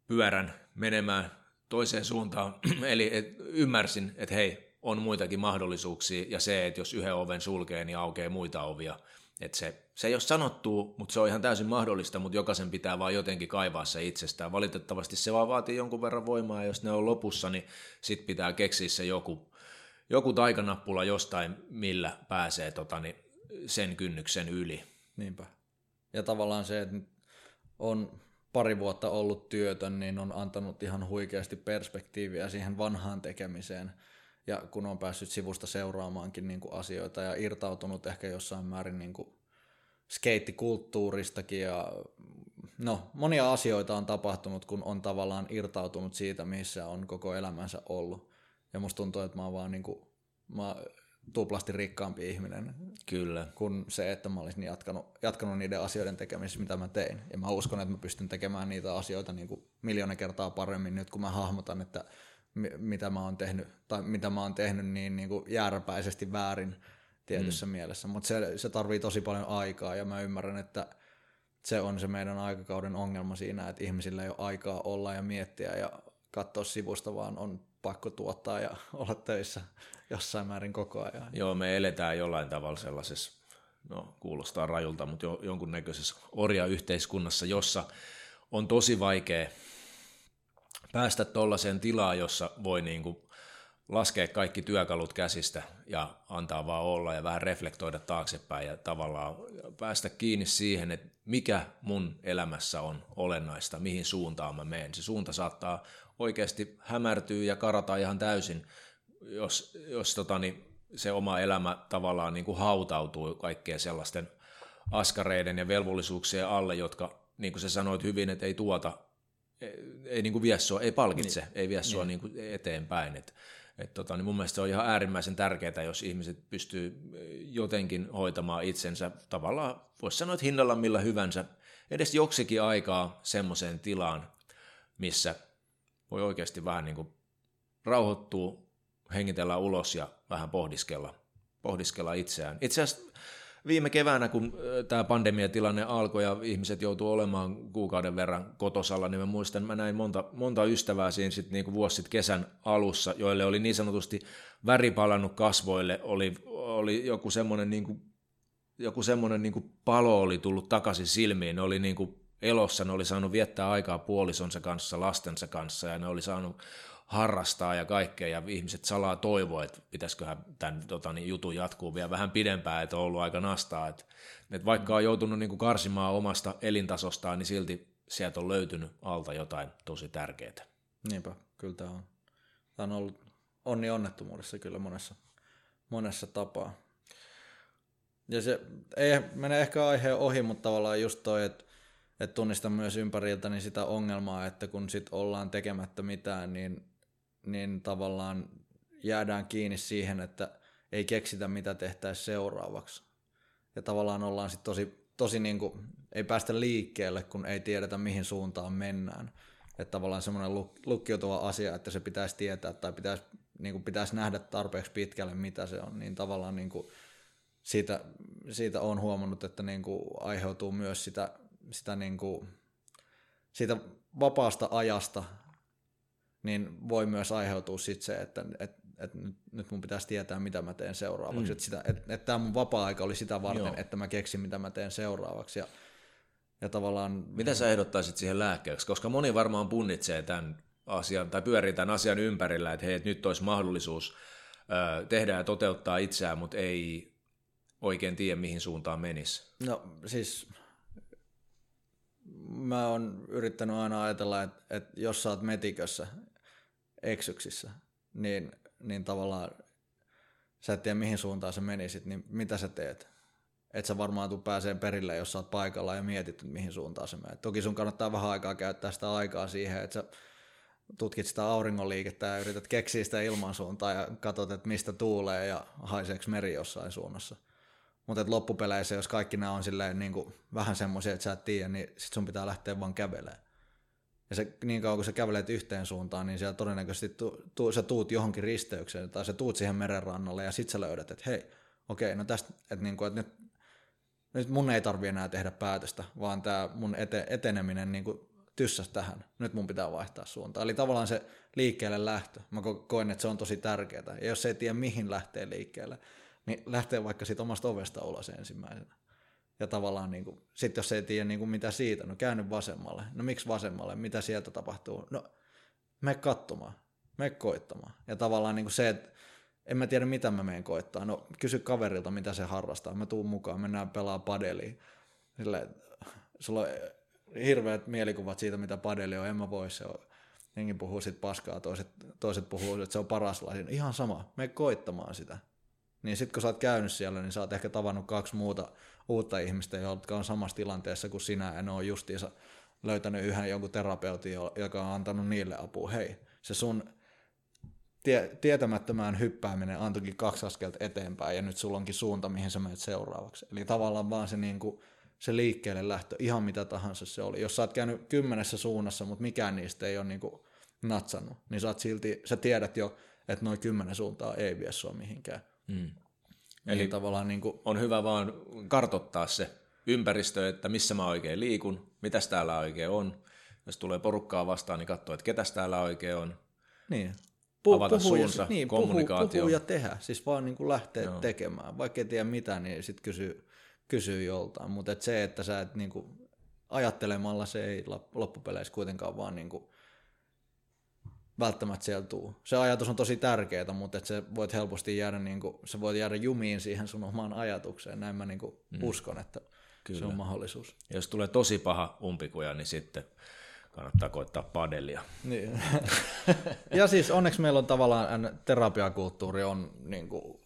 pyörän menemään toiseen suuntaan. Eli et ymmärsin, että hei, on muitakin mahdollisuuksia, ja se, että jos yhden oven sulkee, niin aukeaa muita ovia. Et se, se ei ole sanottu, mutta se on ihan täysin mahdollista, mutta jokaisen pitää vaan jotenkin kaivaa se itsestään. Valitettavasti se vaan vaatii jonkun verran voimaa, ja jos ne on lopussa, niin sit pitää keksiä se joku, joku taikanappula jostain, millä pääsee tota, niin sen kynnyksen yli. Niinpä. Ja tavallaan se, että on pari vuotta ollut työtön, niin on antanut ihan huikeasti perspektiiviä siihen vanhaan tekemiseen. Ja kun on päässyt sivusta seuraamaankin niin kuin asioita ja irtautunut ehkä jossain määrin niin kuin skeittikulttuuristakin ja no, monia asioita on tapahtunut, kun on tavallaan irtautunut siitä, missä on koko elämänsä ollut. Ja musta tuntuu, että mä oon vaan niin kuin, mä tuplasti rikkaampi ihminen Kyllä. kuin se, että mä olisin jatkanut, jatkanut niiden asioiden tekemisessä, mitä mä tein. Ja mä uskon, että mä pystyn tekemään niitä asioita niin kuin miljoona kertaa paremmin nyt, kun mä hahmotan, että mitä mä oon tehnyt, tai mitä mä oon tehnyt niin, niin kuin jääräpäisesti väärin tietyssä mm. mielessä. Mutta se, se tarvii tosi paljon aikaa, ja mä ymmärrän, että se on se meidän aikakauden ongelma siinä, että ihmisillä ei ole aikaa olla ja miettiä ja katsoa sivusta, vaan on pakko tuottaa ja olla töissä jossain määrin koko ajan. Joo, me eletään jollain tavalla sellaisessa, no kuulostaa rajulta, mutta jo, jonkunnäköisessä orja-yhteiskunnassa, jossa on tosi vaikea päästä tuollaiseen tilaan, jossa voi niin kuin laskea kaikki työkalut käsistä ja antaa vaan olla ja vähän reflektoida taaksepäin ja tavallaan päästä kiinni siihen, että mikä mun elämässä on olennaista, mihin suuntaan mä menen. Se suunta saattaa oikeasti hämärtyä ja karata ihan täysin, jos, jos totani, se oma elämä tavallaan niin kuin hautautuu kaikkeen sellaisten askareiden ja velvollisuuksien alle, jotka, niin kuin sä sanoit hyvin, että ei tuota, ei, ei niin kuin vie sua, ei palkitse, niin. ei vie sua niin. Niin kuin eteenpäin. Et, et tota, niin mun mielestä se on ihan äärimmäisen tärkeää, jos ihmiset pystyy jotenkin hoitamaan itsensä tavallaan, voisi sanoa, että hinnalla millä hyvänsä, edes joksikin aikaa semmoiseen tilaan, missä voi oikeasti vähän niin kuin rauhoittua, hengitellä ulos ja vähän pohdiskella, pohdiskella itseään. Itse asiassa viime keväänä, kun tämä pandemiatilanne alkoi ja ihmiset joutuu olemaan kuukauden verran kotosalla, niin mä muistan, mä näin monta, monta ystävää siinä sit niinku vuosi sit kesän alussa, joille oli niin sanotusti väri palannut kasvoille, oli, oli joku semmoinen niinku, joku semmoinen niinku palo oli tullut takaisin silmiin, ne oli niinku elossa, ne oli saanut viettää aikaa puolisonsa kanssa, lastensa kanssa ja ne oli saanut harrastaa ja kaikkea, ja ihmiset salaa toivoa, että pitäisiköhän tämän tota, niin jutun jatkuu vielä vähän pidempään, että on ollut aika nastaa, että, että vaikka on joutunut niin kuin karsimaan omasta elintasostaan, niin silti sieltä on löytynyt alta jotain tosi tärkeää. Niinpä, kyllä tämä on. Tämä on ollut onni onnettomuudessa kyllä monessa, monessa tapaa. Ja se ei mene ehkä aiheen ohi, mutta tavallaan just toi, että, että tunnistan myös ympäriltäni sitä ongelmaa, että kun sit ollaan tekemättä mitään, niin niin tavallaan jäädään kiinni siihen, että ei keksitä mitä tehtäisiin seuraavaksi. Ja tavallaan ollaan sitten tosi, tosi niin kuin, ei päästä liikkeelle, kun ei tiedetä mihin suuntaan mennään. Että tavallaan semmoinen lukkiutuva asia, että se pitäisi tietää tai pitäisi, niin kuin pitäisi nähdä tarpeeksi pitkälle, mitä se on, niin tavallaan niin kuin siitä, siitä on huomannut, että niin kuin aiheutuu myös sitä, sitä niin kuin, siitä vapaasta ajasta niin voi myös aiheutua sit se, että et, et nyt, nyt mun pitäisi tietää, mitä mä teen seuraavaksi. Mm. Että et, et tämä mun vapaa-aika oli sitä varten, Joo. että mä keksin, mitä mä teen seuraavaksi. Ja, ja tavallaan... Mitä sä ehdottaisit siihen lääkkeeksi? Koska moni varmaan punnitsee tämän asian, tai pyörii tämän asian ympärillä, että hei, että nyt olisi mahdollisuus ö, tehdä ja toteuttaa itseään, mutta ei oikein tiedä, mihin suuntaan menisi. No siis mä oon yrittänyt aina ajatella, että, että jos sä oot metikössä eksyksissä, niin, niin tavallaan sä et tiedä mihin suuntaan se menisit, niin mitä sä teet? Et sä varmaan tuu pääsee perille, jos sä oot paikalla ja mietit, että mihin suuntaan se menee. Toki sun kannattaa vähän aikaa käyttää sitä aikaa siihen, että sä tutkit sitä auringonliikettä ja yrität keksiä sitä ilmansuuntaa ja katsot, että mistä tuulee ja haiseeko meri jossain suunnassa. Mutta loppupeleissä, jos kaikki nämä on silleen, niin kuin, vähän semmoisia, että sä et tiedä, niin sit sun pitää lähteä vaan kävelemään. Ja se, niin kauan kun sä kävelet yhteen suuntaan, niin siellä todennäköisesti tu, tu, sä tuut johonkin risteykseen tai sä tuut siihen merenrannalle ja sit sä löydät, että hei, okei, no tästä, että, niin kuin, että nyt, nyt mun ei tarvi enää tehdä päätöstä, vaan tämä mun ete, eteneminen niin kuin tyssäs tähän, nyt mun pitää vaihtaa suuntaa. Eli tavallaan se liikkeelle lähtö, mä koen, että se on tosi tärkeää. Ja jos ei tiedä mihin lähtee liikkeelle, niin lähtee vaikka siitä omasta ovesta ulos ensimmäisenä. Ja tavallaan niin kuin, sit jos ei tiedä niin kuin mitä siitä, no käänny vasemmalle. No miksi vasemmalle? Mitä sieltä tapahtuu? No me katsomaan, me koittamaan. Ja tavallaan niin kuin se, että en mä tiedä mitä mä menen koittaa. No kysy kaverilta, mitä se harrastaa. Mä tuun mukaan, mennään pelaa padeliin. Silleen, sulla on hirveät mielikuvat siitä, mitä padeli on, en mä voi se on. Jengi puhuu sit paskaa, toiset, toiset puhuu, että se on paras laji. Ihan sama, me koittamaan sitä. Niin sit kun sä oot käynyt siellä, niin sä oot ehkä tavannut kaksi muuta uutta ihmistä, jotka on samassa tilanteessa kuin sinä, ja ne on justiinsa löytänyt yhden jonkun terapeutin, joka on antanut niille apua. Hei, se sun tie, tietämättömään hyppääminen antoikin kaksi askelta eteenpäin, ja nyt sulla onkin suunta, mihin sä menet seuraavaksi. Eli tavallaan vaan se, niin kuin, se liikkeelle lähtö, ihan mitä tahansa se oli. Jos sä oot käynyt kymmenessä suunnassa, mutta mikään niistä ei ole niin kuin natsannut, niin sä, oot silti, sä tiedät jo, että noin kymmenen suuntaa ei vie sua mihinkään. Mm. Eli niin tavallaan niin kuin... on hyvä vaan kartottaa se ympäristö, että missä mä oikein liikun, mitäs täällä oikein on. Jos tulee porukkaa vastaan, niin katsoo, että ketäs täällä oikein on. Niin. Puh, avata puhu, suunsa, niin, kommunikaatio. Puhu, puhu ja tehdä, siis vaan niin kuin lähteä Joo. tekemään. Vaikka ei tiedä mitä, niin sitten kysyy, kysyy joltain. Mutta et se, että sä et niin kuin, ajattelemalla se ei loppupeleissä kuitenkaan vaan niin kuin, välttämättä siellä tuu. Se ajatus on tosi tärkeää, mutta et se voit helposti jäädä, niin kuin, se voit jäädä jumiin siihen sun omaan ajatukseen. Näin mä niin kuin, mm. uskon, että Kyllä. se on mahdollisuus. Ja jos tulee tosi paha umpikuja, niin sitten kannattaa koittaa padelia. Niin. ja siis onneksi meillä on tavallaan, terapiakulttuuri on niin kuin,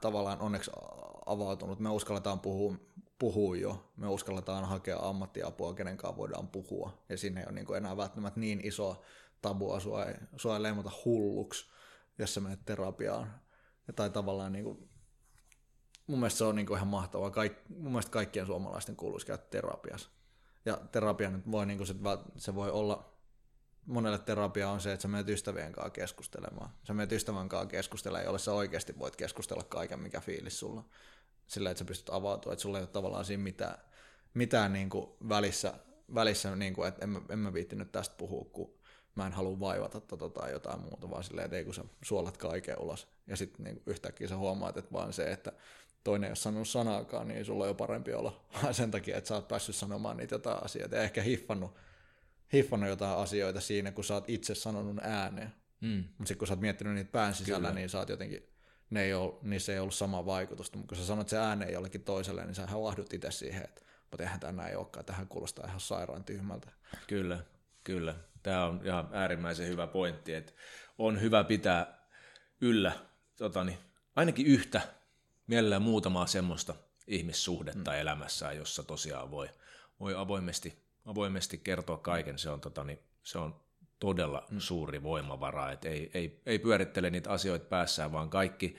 tavallaan onneksi avautunut. Me uskalletaan puhua, puhua jo, me uskalletaan hakea ammattiapua, kenen kanssa voidaan puhua. Ja sinne ei ole niin kuin enää välttämättä niin iso tabua, sua ei, sua ei leimata hulluksi, jos sä menet terapiaan. Ja tai tavallaan niin kuin, mun mielestä se on niin kuin ihan mahtavaa. Kaik, mun mielestä kaikkien suomalaisten kuuluisi käydä terapiassa. Ja terapia nyt voi, niin kuin se, se voi olla, monelle terapia on se, että sä menet ystävien kanssa keskustelemaan. Sä menet ystävän kanssa keskustelemaan, jolle sä oikeasti voit keskustella kaiken, mikä fiilis sulla. Sillä, että sä pystyt avautumaan, että sulla ei ole tavallaan siinä mitään, mitään niin kuin välissä, välissä niin kuin, että en, en mä viittinyt tästä puhua, kun mä en halua vaivata tota tai jotain muuta, vaan silleen, että ei kun sä suolat kaiken ulos. Ja sitten niin yhtäkkiä sä huomaat, että vaan se, että toinen ei ole sanonut sanaakaan, niin sulla on jo parempi olla sen takia, että sä oot päässyt sanomaan niitä jotain asioita ja ehkä hiffannut, hiffannut jotain asioita siinä, kun sä oot itse sanonut ääneen. Mm. Mutta sitten kun sä oot miettinyt niitä pään sisällä, Kyllä. niin sä oot jotenkin, ne ei ole, niissä ei ollut samaa vaikutusta, mutta kun sä sanot se ääneen jollekin toiselle, niin sä havahdut itse siihen, että mutta eihän tämä näin olekaan, tähän kuulostaa ihan sairaan tyhmältä. Kyllä, kyllä. Tämä on ihan äärimmäisen hyvä pointti, että on hyvä pitää yllä totani, ainakin yhtä mielellään muutamaa semmoista ihmissuhdetta mm. elämässään, jossa tosiaan voi, voi avoimesti, avoimesti kertoa kaiken. Se on, tota, niin, se on todella mm. suuri voimavara, että ei, ei, ei pyörittele niitä asioita päässään, vaan kaikki,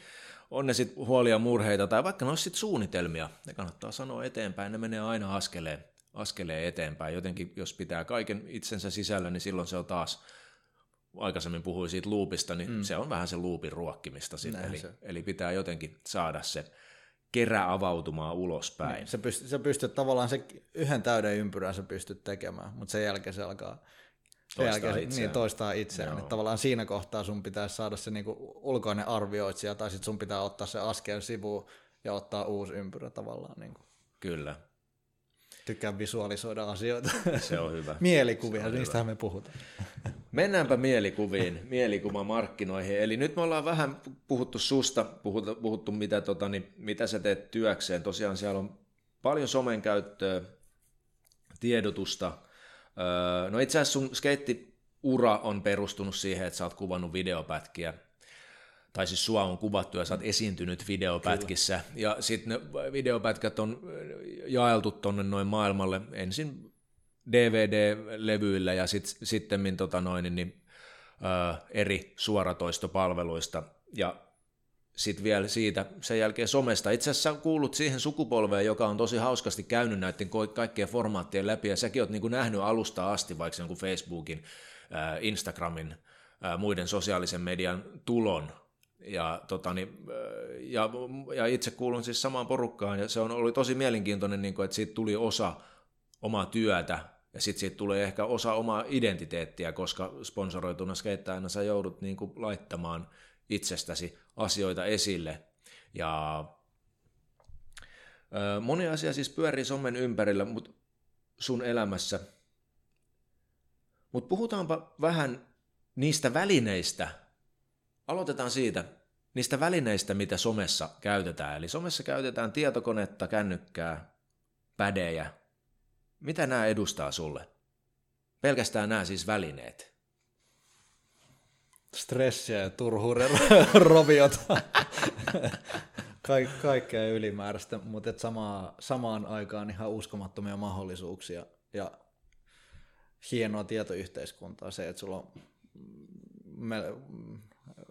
on ne sitten huolia, murheita tai vaikka ne olisi sitten suunnitelmia, ne kannattaa sanoa eteenpäin, ne menee aina askeleen, askeleen eteenpäin. Jotenkin jos pitää kaiken itsensä sisällä, niin silloin se on taas aikaisemmin puhuin siitä luupista, niin mm. se on vähän se luupin ruokkimista sitten. Eli, eli pitää jotenkin saada se kerä avautumaan ulospäin. Niin, sä, pystyt, sä pystyt tavallaan se yhden täyden ympyrän sä pystyt tekemään, mutta sen jälkeen se alkaa toistaa jälkeen, itseään. Niin, toistaa itseään. Että tavallaan siinä kohtaa sun pitäisi saada se niinku ulkoinen arvioitsija, tai sitten sun pitää ottaa se askel sivuun ja ottaa uusi ympyrä tavallaan. Niinku. Kyllä. Tykkään visualisoida asioita. Se on hyvä. Mielikuvia, niistähän me puhutaan. Mennäänpä mielikuviin, mielikuvamarkkinoihin. Eli nyt me ollaan vähän puhuttu susta, puhuttu, puhuttu mitä, tota, niin, mitä sä teet työkseen. Tosiaan siellä on paljon somen käyttöä, tiedotusta. Öö, no itse asiassa sun skeittiura on perustunut siihen, että sä oot kuvannut videopätkiä tai siis sua on kuvattu ja sä oot esiintynyt videopätkissä, Kyllä. ja sitten ne videopätkät on jaeltu tonne noin maailmalle ensin DVD-levyillä ja sit, sitten tota noin, niin, ö, eri suoratoistopalveluista, ja sitten vielä siitä sen jälkeen somesta. Itse asiassa kuulut siihen sukupolveen, joka on tosi hauskasti käynyt näiden kaikkien formaattien läpi, ja säkin oot niin nähnyt alusta asti vaikka jonkun Facebookin, Instagramin, muiden sosiaalisen median tulon ja, totani, ja, ja itse kuulun siis samaan porukkaan, ja se on, oli tosi mielenkiintoinen, niin kuin, että siitä tuli osa omaa työtä, Ja sitten siitä tulee ehkä osa omaa identiteettiä, koska sponsoroituna skeittäjänä sä joudut niin kuin laittamaan itsestäsi asioita esille. Ja moni asia siis pyörii somen ympärillä mutta sun elämässä. Mutta puhutaanpa vähän niistä välineistä. Aloitetaan siitä, niistä välineistä, mitä somessa käytetään. Eli somessa käytetään tietokonetta, kännykkää, pädejä. Mitä nämä edustaa sulle? Pelkästään nämä siis välineet. Stressiä ja turhuuden roviota. Kaik- kaikkea ylimääräistä, mutta et samaa, samaan aikaan ihan uskomattomia mahdollisuuksia ja hienoa tietoyhteiskuntaa. Se, että sulla on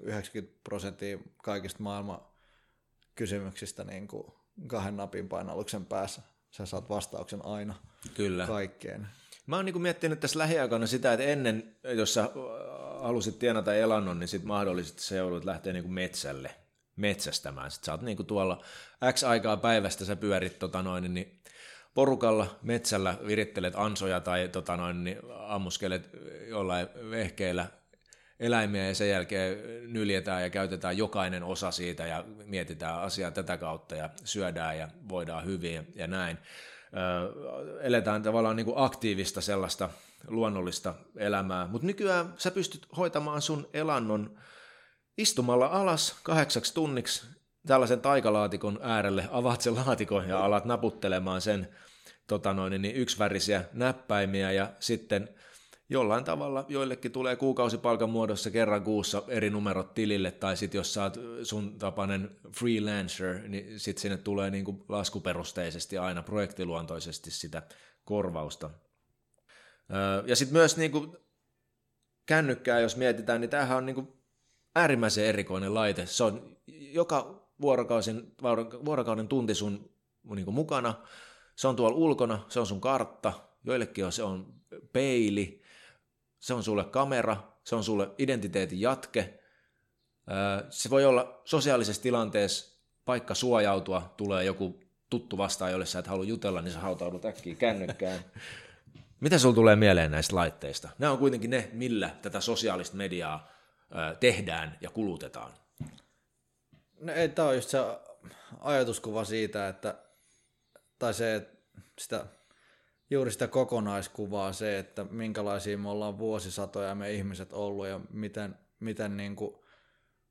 90 prosenttia kaikista maailman kysymyksistä niin kuin kahden napin painalluksen päässä. Sä saat vastauksen aina Kyllä. kaikkeen. Mä oon niin miettinyt tässä lähiaikana sitä, että ennen, jos sä halusit tienata elannon, niin sitten mahdollisesti se joudut lähteä niin kuin metsälle metsästämään. Sitten sä oot niin kuin tuolla X aikaa päivästä, sä pyörit tota noin, niin porukalla metsällä virittelet ansoja tai tota noin, niin ammuskelet jollain vehkeillä eläimiä ja sen jälkeen nyljetään ja käytetään jokainen osa siitä ja mietitään asiaa tätä kautta ja syödään ja voidaan hyvin ja näin. Eletään tavallaan niin kuin aktiivista sellaista luonnollista elämää, mutta nykyään sä pystyt hoitamaan sun elannon istumalla alas kahdeksaksi tunniksi tällaisen taikalaatikon äärelle, avaat sen laatikon ja alat naputtelemaan sen tota noin, niin yksivärisiä näppäimiä ja sitten jollain tavalla joillekin tulee kuukausipalkan muodossa kerran kuussa eri numerot tilille, tai sitten jos oot sun tapainen freelancer, niin sitten sinne tulee niin kuin laskuperusteisesti aina projektiluontoisesti sitä korvausta. Ja sitten myös niin kuin kännykkää, jos mietitään, niin tämähän on niin kuin äärimmäisen erikoinen laite. Se on joka vuorokausin, vuorokauden tunti sun niin kuin mukana, se on tuolla ulkona, se on sun kartta, joillekin on, se on peili, se on sulle kamera, se on sulle identiteetin jatke. Se voi olla sosiaalisessa tilanteessa paikka suojautua, tulee joku tuttu vastaan, jolle sä et halua jutella, niin sä hautaudut äkkiä kännykkään. Mitä sulla tulee mieleen näistä laitteista? Nämä on kuitenkin ne, millä tätä sosiaalista mediaa tehdään ja kulutetaan. No ei, tämä on just se ajatuskuva siitä, että, tai se, että sitä juuri sitä kokonaiskuvaa, se, että minkälaisia me ollaan vuosisatoja me ihmiset ollut ja miten, miten niin kuin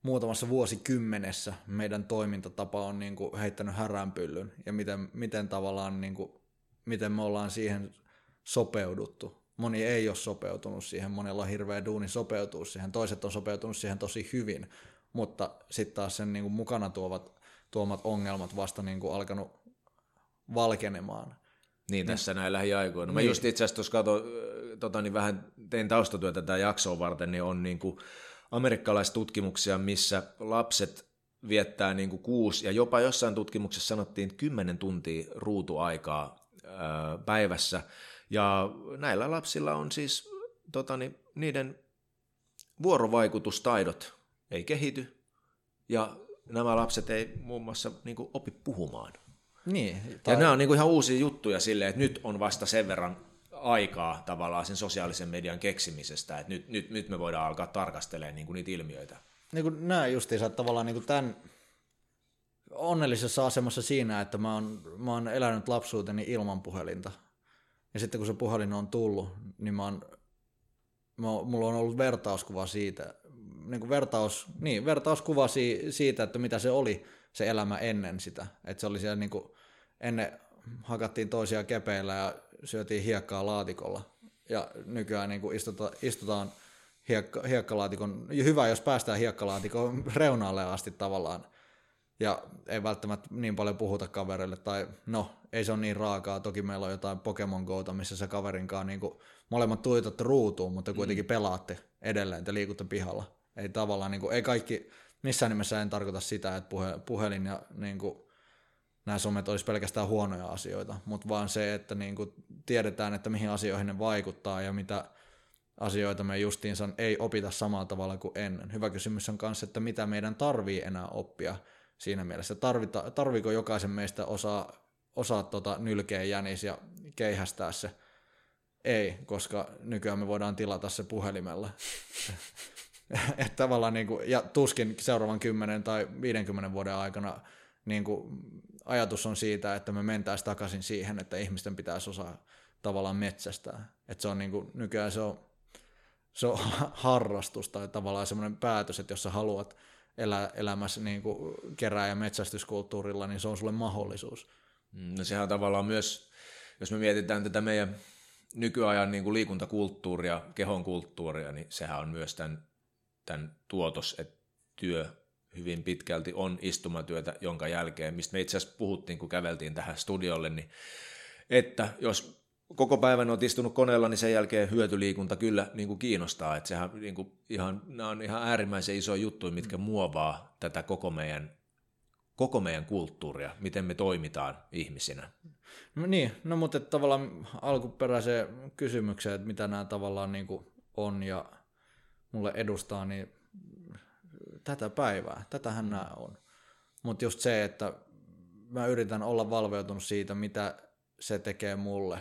muutamassa vuosikymmenessä meidän toimintatapa on niin kuin heittänyt häränpyllyn ja miten, miten tavallaan niin kuin, miten me ollaan siihen sopeuduttu. Moni ei ole sopeutunut siihen, monella on hirveä duuni sopeutua siihen, toiset on sopeutunut siihen tosi hyvin, mutta sitten taas sen niin kuin mukana tuovat, tuomat ongelmat vasta niin kuin alkanut valkenemaan. Niin, tässä näin lähiaikoina. Mä niin. just itse asiassa tuossa katsoin, tota, niin vähän tein taustatyötä tätä jaksoa varten, niin on niin kuin amerikkalaistutkimuksia, missä lapset viettää niin kuin kuusi, ja jopa jossain tutkimuksessa sanottiin kymmenen tuntia ruutuaikaa ää, päivässä, ja näillä lapsilla on siis tota, niin, niiden vuorovaikutustaidot ei kehity, ja nämä lapset ei muun muassa niin kuin, opi puhumaan. Niin, tai... Ja nämä on niin kuin ihan uusia juttuja silleen, että nyt on vasta sen verran aikaa tavallaan sen sosiaalisen median keksimisestä, että nyt, nyt, nyt me voidaan alkaa tarkastelemaan niin kuin niitä ilmiöitä. Niin kuin nämä justiinsa tavallaan niin kuin tämän onnellisessa asemassa siinä, että mä oon, mä oon elänyt lapsuuteni ilman puhelinta. Ja sitten kun se puhelin on tullut, niin mä oon, mä, mulla on ollut vertauskuva siitä, niin kuin vertaus, niin, vertauskuva siitä, että mitä se oli se elämä ennen sitä. Että se oli siellä niin kuin, ennen hakattiin toisia kepeillä ja syötiin hiekkaa laatikolla. Ja nykyään niin kuin istuta, istutaan hiekka, hiekkalaatikon, hyvä jos päästään hiekkalaatikon reunalle asti tavallaan. Ja ei välttämättä niin paljon puhuta kaverille, tai no, ei se ole niin raakaa. Toki meillä on jotain Pokemon Goota, missä se kaverinkaan niin kuin, molemmat tuitatte ruutuun, mutta kuitenkin mm. pelaatte edelleen, te liikutte pihalla. Ei tavallaan, niin kuin, ei kaikki, missään nimessä en tarkoita sitä, että puhe, puhelin ja niin kuin, nämä somet olisi pelkästään huonoja asioita, mutta vaan se, että niin kuin tiedetään, että mihin asioihin ne vaikuttaa ja mitä asioita me justiinsa ei opita samalla tavalla kuin ennen. Hyvä kysymys on myös, että mitä meidän tarvii enää oppia siinä mielessä. Tarvita, tarviiko jokaisen meistä osaa, osaa tota nylkeä jänis ja keihästää se ei, koska nykyään me voidaan tilata se puhelimella. että tavallaan niin kuin, ja tuskin seuraavan 10 tai 50 vuoden aikana niin kuin, ajatus on siitä, että me mentäisiin takaisin siihen, että ihmisten pitäisi osaa tavallaan metsästää. Että se on niin kuin, nykyään se on, se on harrastus tai tavallaan semmoinen päätös, että jos sä haluat elää elämässä niin kuin kerää- ja metsästyskulttuurilla, niin se on sulle mahdollisuus. Mm, no sehän on tavallaan myös, jos me mietitään tätä meidän nykyajan niin kuin liikuntakulttuuria, kehon kulttuuria, niin sehän on myös tämän, tämän tuotos, että työ hyvin pitkälti on istumatyötä, jonka jälkeen, mistä me itse asiassa puhuttiin, kun käveltiin tähän studiolle, niin että jos koko päivän olet istunut koneella, niin sen jälkeen hyötyliikunta kyllä niin kuin kiinnostaa. Että sehän niin kuin ihan, nämä on ihan äärimmäisen iso juttu, mitkä muovaa tätä koko meidän, koko meidän kulttuuria, miten me toimitaan ihmisinä. No niin, no mutta tavallaan alkuperäiseen kysymykseen, että mitä nämä tavallaan niin kuin on ja mulle edustaa, niin tätä päivää, tätähän nämä on. Mutta just se, että mä yritän olla valveutunut siitä, mitä se tekee mulle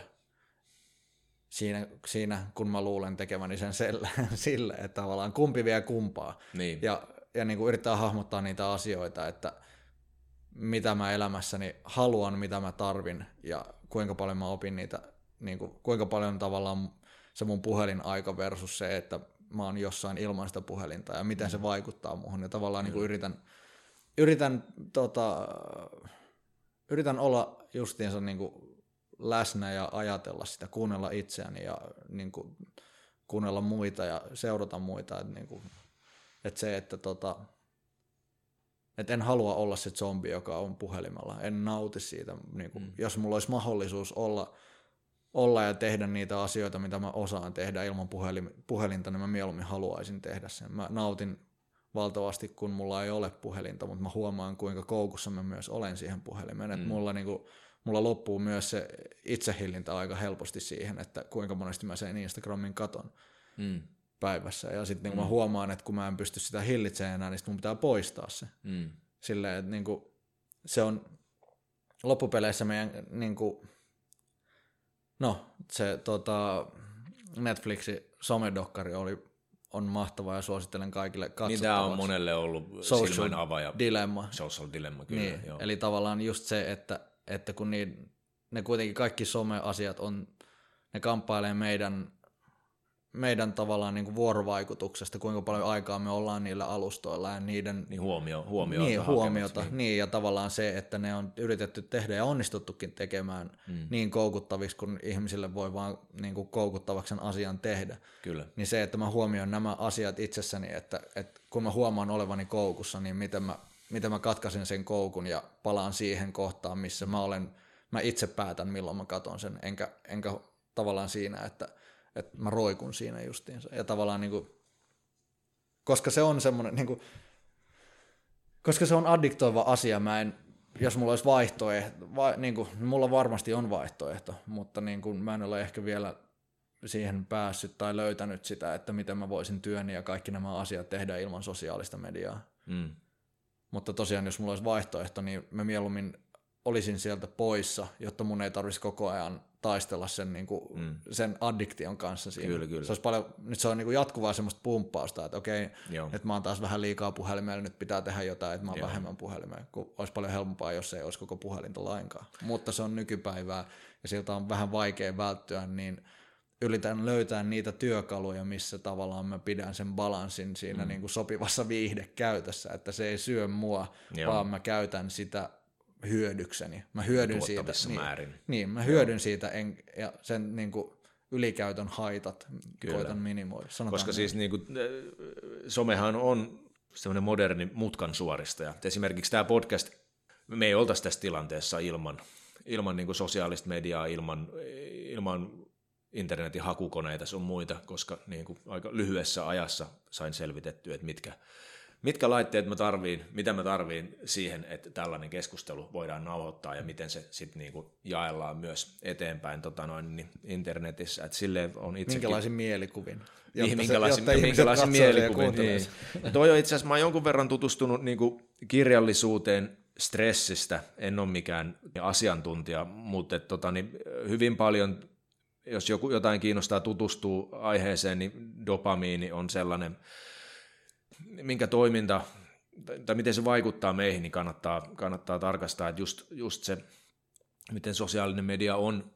siinä, siinä kun mä luulen tekeväni sen sille, sille että tavallaan kumpi vie kumpaa. Niin. Ja, ja niin kuin yrittää hahmottaa niitä asioita, että mitä mä elämässäni haluan, mitä mä tarvin ja kuinka paljon mä opin niitä, niin kuin, kuinka paljon tavallaan se mun puhelinaika versus se, että mä oon jossain ilman sitä puhelinta ja miten se mm. vaikuttaa muuhun. Ja tavallaan niin kuin yritän, yritän, tota, yritän olla justiinsa niin kuin läsnä ja ajatella sitä, kuunnella itseäni ja niin kuin, kuunnella muita ja seurata muita. Että, niin kuin, että se, että tota, et en halua olla se zombi, joka on puhelimella. En nauti siitä. Niin kuin, mm. Jos mulla olisi mahdollisuus olla, olla ja tehdä niitä asioita, mitä mä osaan tehdä ilman puhelinta, niin mä mieluummin haluaisin tehdä sen. Mä nautin valtavasti, kun mulla ei ole puhelinta, mutta mä huomaan, kuinka koukussa mä myös olen siihen puhelimeen. Mm. Että mulla, niin kuin, mulla loppuu myös se itsehillintä aika helposti siihen, että kuinka monesti mä sen Instagramin katon. Mm päivässä. Ja sitten niin mm. mä huomaan, että kun mä en pysty sitä hillitsemään enää, niin mun pitää poistaa se. Mm. Silleen, että niin kuin, se on loppupeleissä meidän, niin kuin, no se tota, Netflixin somedokkari oli, on mahtava ja suosittelen kaikille katsottavaksi. Niin tämä on monelle ollut Social avaja. Dilemma. Social Dilemma, kyllä. Niin, joo. Eli tavallaan just se, että, että kun niin, ne kuitenkin kaikki some-asiat on, ne kamppailee meidän meidän tavallaan niin kuin vuorovaikutuksesta, kuinka paljon aikaa me ollaan niillä alustoilla ja niiden... Niin huomio, huomiota. Niin, huomiota, niin. niin. ja tavallaan se, että ne on yritetty tehdä ja onnistuttukin tekemään mm. niin koukuttaviksi, kun ihmisille voi vaan niin kuin koukuttavaksi sen asian tehdä. Kyllä. Niin se, että mä huomioon nämä asiat itsessäni, että, että kun mä huomaan olevani koukussa, niin miten mä, miten mä katkaisen sen koukun ja palaan siihen kohtaan, missä mä olen, mä itse päätän, milloin mä katon sen, enkä, enkä tavallaan siinä, että – että mä roikun siinä justiinsa. Ja tavallaan niin kuin, koska se on semmoinen, niin kuin, koska se on addiktoiva asia, mä en, jos mulla olisi vaihtoehto, va, niin kuin, mulla varmasti on vaihtoehto, mutta niin kuin, mä en ole ehkä vielä siihen päässyt tai löytänyt sitä, että miten mä voisin työni ja kaikki nämä asiat tehdä ilman sosiaalista mediaa. Mm. Mutta tosiaan, jos mulla olisi vaihtoehto, niin mä mieluummin olisin sieltä poissa, jotta mun ei tarvitsisi koko ajan taistella sen, niin kuin, mm. sen addiktion kanssa siinä. Kyllä, kyllä. Se olisi paljon, nyt se on niin kuin jatkuvaa semmoista pumppausta, että okei, Joo. että mä oon taas vähän liikaa puhelimella, nyt pitää tehdä jotain, että mä oon Joo. vähemmän puhelimella, kun olisi paljon helpompaa, jos ei olisi koko puhelinta lainkaan. Mutta se on nykypäivää ja siltä on vähän vaikea välttyä, niin yritän löytää niitä työkaluja, missä tavallaan mä pidän sen balanssin siinä mm. niin kuin sopivassa viihdekäytössä, että se ei syö mua, Joo. vaan mä käytän sitä hyödykseni. Mä hyödyn siitä. Niin, määrin. Niin, mä hyödyn Joo. siitä en, ja sen niin kuin, ylikäytön haitat Kyllä. koitan minimoida. Sanotaan Koska näin. siis niin kuin, somehan on semmoinen moderni mutkan suoristaja. Esimerkiksi tämä podcast, me ei oltaisi tässä tilanteessa ilman, ilman niin kuin sosiaalista mediaa, ilman, ilman internetin hakukoneita sun muita, koska niin kuin aika lyhyessä ajassa sain selvitettyä, että mitkä, mitkä laitteet mä tarviin, mitä mä tarviin siihen, että tällainen keskustelu voidaan nauhoittaa ja miten se sitten niinku jaellaan myös eteenpäin tota noin, niin internetissä. Et sille on itsekin... Minkälaisin mielikuvin? Jotta minkälaisin, se, minkälaisin mielikuvin. Niin. Toi on itse asiassa, mä oon jonkun verran tutustunut niinku kirjallisuuteen stressistä, en ole mikään asiantuntija, mutta et, tota, niin hyvin paljon jos joku, jotain kiinnostaa tutustua aiheeseen, niin dopamiini on sellainen, minkä toiminta tai miten se vaikuttaa meihin, niin kannattaa, kannattaa tarkastaa, että just, just se, miten sosiaalinen media on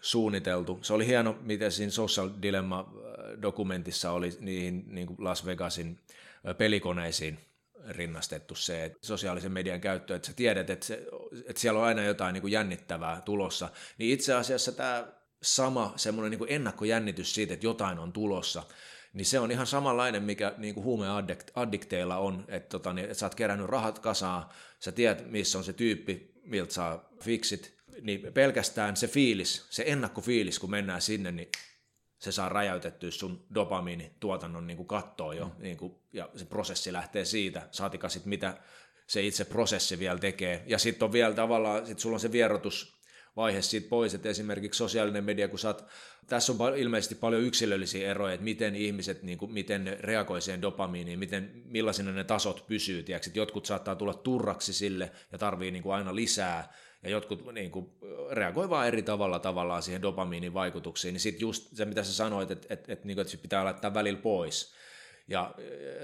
suunniteltu. Se oli hieno, miten siinä Social Dilemma-dokumentissa oli niihin niin kuin Las Vegasin pelikoneisiin rinnastettu se että sosiaalisen median käyttö, että sä tiedät, että, se, että siellä on aina jotain niin kuin jännittävää tulossa, niin itse asiassa tämä sama semmoinen niin ennakkojännitys siitä, että jotain on tulossa, niin se on ihan samanlainen, mikä niin kuin huumeaddikteilla on, että, tota, niin, että sä oot kerännyt rahat kasaan, sä tiedät, missä on se tyyppi, miltä saa fiksit, niin pelkästään se fiilis, se ennakkofiilis, kun mennään sinne, niin se saa räjäytettyä sun dopamiinituotannon niin kuin kattoon jo, mm. niin kuin, ja se prosessi lähtee siitä, saatika sitten mitä se itse prosessi vielä tekee. Ja sitten on vielä tavallaan, sit sulla on se vierotus, vaihe siitä pois, että esimerkiksi sosiaalinen media, kun saat, tässä on ilmeisesti paljon yksilöllisiä eroja, että miten ihmiset, niin kuin, miten ne reagoi siihen dopamiiniin, miten, millaisina ne tasot pysyy, tiedätkö? että jotkut saattaa tulla turraksi sille ja tarvii niin kuin aina lisää, ja jotkut niin kuin, reagoi vaan eri tavalla tavallaan siihen dopamiinin vaikutuksiin, niin sitten just se, mitä sä sanoit, että, että, että, niin kuin, että se pitää laittaa välillä pois, ja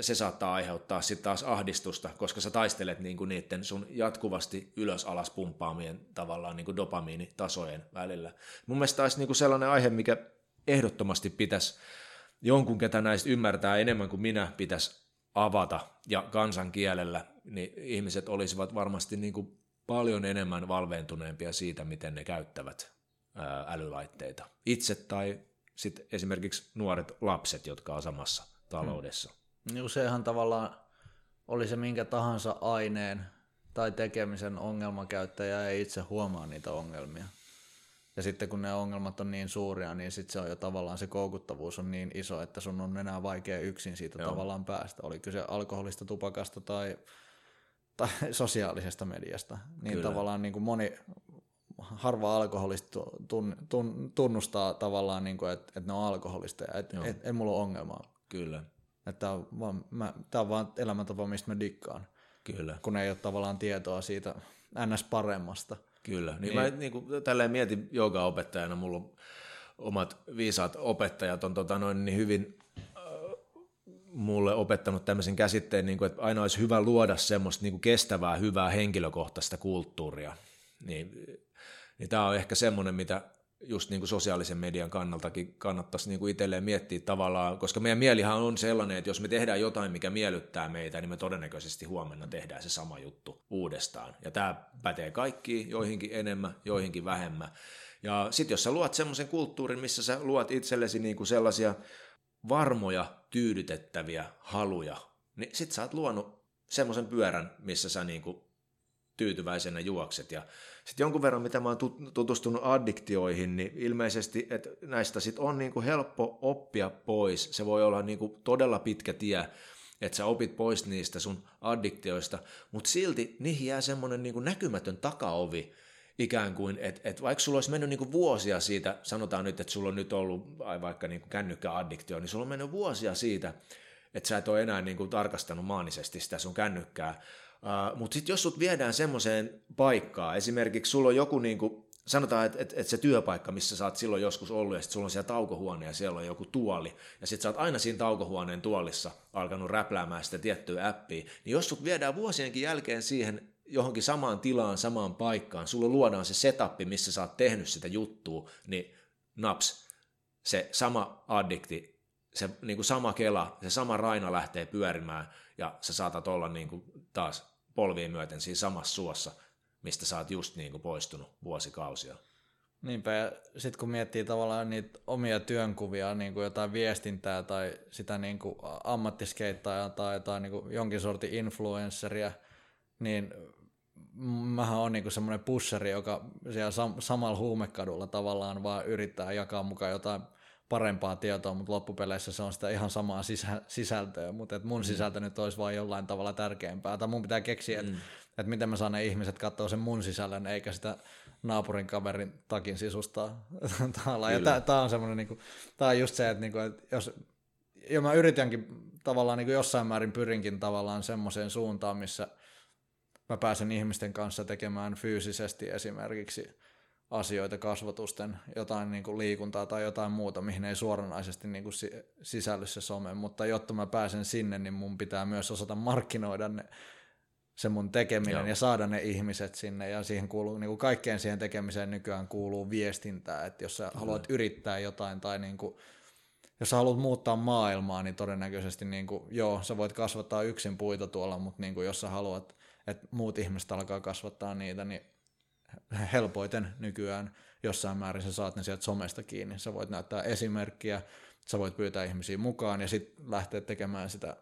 se saattaa aiheuttaa sitten taas ahdistusta, koska sä taistelet niinku niiden sun jatkuvasti ylös-alas pumppaamien tavallaan niinku dopamiinitasojen välillä. Mun mielestä taisi niinku sellainen aihe, mikä ehdottomasti pitäisi jonkun, ketä näistä ymmärtää enemmän kuin minä, pitäisi avata ja kansankielellä, niin ihmiset olisivat varmasti niinku paljon enemmän valveentuneempia siitä, miten ne käyttävät älylaitteita. Itse tai sitten esimerkiksi nuoret lapset, jotka on samassa taloudessa. Mm. Useinhan tavallaan oli se minkä tahansa aineen tai tekemisen ongelmakäyttäjä ei itse huomaa niitä ongelmia. Ja sitten kun ne ongelmat on niin suuria, niin sitten se on jo tavallaan se koukuttavuus on niin iso, että sun on enää vaikea yksin siitä Joo. tavallaan päästä. Oli kyse alkoholista, tupakasta tai, tai sosiaalisesta mediasta. Niin Kyllä. tavallaan niin kuin moni, harva alkoholista tun, tun, tunnustaa tavallaan, niin kuin, että, että ne on alkoholista ja että et, et mulla on ongelmaa. Kyllä. Että on vaan, mä, tämä on vaan elämäntapa, mistä mä dikkaan. Kyllä. Kun ei ole tavallaan tietoa siitä ns. paremmasta. Kyllä. Niin, niin. mä niin kuin, tälleen mietin joogaopettajana, mulla on omat viisaat opettajat on tota, noin niin hyvin äh, mulle opettanut tämmöisen käsitteen, niin kuin, että aina olisi hyvä luoda semmoista niin kuin kestävää, hyvää henkilökohtaista kulttuuria. Niin, niin tämä on ehkä semmoinen, mitä just niin kuin sosiaalisen median kannaltakin kannattaisi niin kuin itselleen miettiä tavallaan, koska meidän mielihan on sellainen, että jos me tehdään jotain, mikä miellyttää meitä, niin me todennäköisesti huomenna tehdään se sama juttu uudestaan. Ja tämä pätee kaikkiin, joihinkin enemmän, joihinkin vähemmän. Ja sitten jos sä luot semmoisen kulttuurin, missä sä luot itsellesi niin kuin sellaisia varmoja, tyydytettäviä haluja, niin sit sä oot luonut semmoisen pyörän, missä sä niin kuin tyytyväisenä juokset. Ja sitten jonkun verran, mitä mä oon tutustunut addiktioihin, niin ilmeisesti, että näistä sit on niinku helppo oppia pois. Se voi olla niinku todella pitkä tie, että sä opit pois niistä sun addiktioista, mutta silti niihin jää semmoinen niinku näkymätön takaovi, ikään kuin, että et vaikka sulla olisi mennyt niinku vuosia siitä, sanotaan nyt, että sulla on nyt ollut ai vaikka niinku kännykkäaddiktio, niin sulla on mennyt vuosia siitä, että sä et ole enää niinku tarkastanut maanisesti sitä sun kännykkää, Uh, Mutta sitten jos sut viedään semmoiseen paikkaan, esimerkiksi sulla on joku, niinku, sanotaan, että et, et se työpaikka, missä sä oot silloin joskus ollut, ja sitten sulla on siellä taukohuone ja siellä on joku tuoli, ja sitten sä oot aina siinä taukohuoneen tuolissa alkanut räpläämään sitä tiettyä appia, niin jos sut viedään vuosienkin jälkeen siihen johonkin samaan tilaan, samaan paikkaan, sulla luodaan se setup, missä sä oot tehnyt sitä juttua, niin naps, se sama addikti, se niin kuin sama kela, se sama raina lähtee pyörimään, ja sä saatat olla niin kuin taas polviin myöten siinä samassa suossa, mistä sä oot just niin kuin poistunut vuosikausia. Niinpä, ja sitten kun miettii tavallaan niitä omia työnkuvia, niin kuin jotain viestintää tai sitä niin kuin ammattiskeittajaa tai jotain niin kuin jonkin sortin influenceria, niin mähän on niin semmoinen pusseri, joka siellä sam- samalla huumekadulla tavallaan vaan yrittää jakaa mukaan jotain parempaa tietoa, mutta loppupeleissä se on sitä ihan samaa sisä, sisältöä, mutta et mun mm. sisältö nyt olisi vain jollain tavalla tärkeämpää, tai mun pitää keksiä, että mm. et miten mä saan ne ihmiset katsoa sen mun sisällön, eikä sitä naapurin kaverin takin sisustaa. ja tämä on semmoinen, niinku, tää on just se, että niinku, et jos, ja mä yritänkin tavallaan niinku jossain määrin pyrinkin tavallaan semmoiseen suuntaan, missä mä pääsen ihmisten kanssa tekemään fyysisesti esimerkiksi asioita, kasvatusten, jotain niin kuin liikuntaa tai jotain muuta, mihin ei suoranaisesti niin kuin sisälly se some, mutta jotta mä pääsen sinne, niin mun pitää myös osata markkinoida ne, se mun tekeminen Joo. ja saada ne ihmiset sinne ja siihen kuuluu, niin kuin kaikkeen siihen tekemiseen nykyään kuuluu viestintää, että jos sä Kyllä. haluat yrittää jotain tai niin kuin, jos sä haluat muuttaa maailmaa, niin todennäköisesti niin kuin, joo, sä voit kasvattaa yksin puita tuolla, mutta niin kuin, jos sä haluat, että muut ihmiset alkaa kasvattaa niitä, niin helpoiten nykyään jossain määrin sä saat ne sieltä somesta kiinni. Sä voit näyttää esimerkkiä, sä voit pyytää ihmisiä mukaan ja sitten lähteä tekemään sitä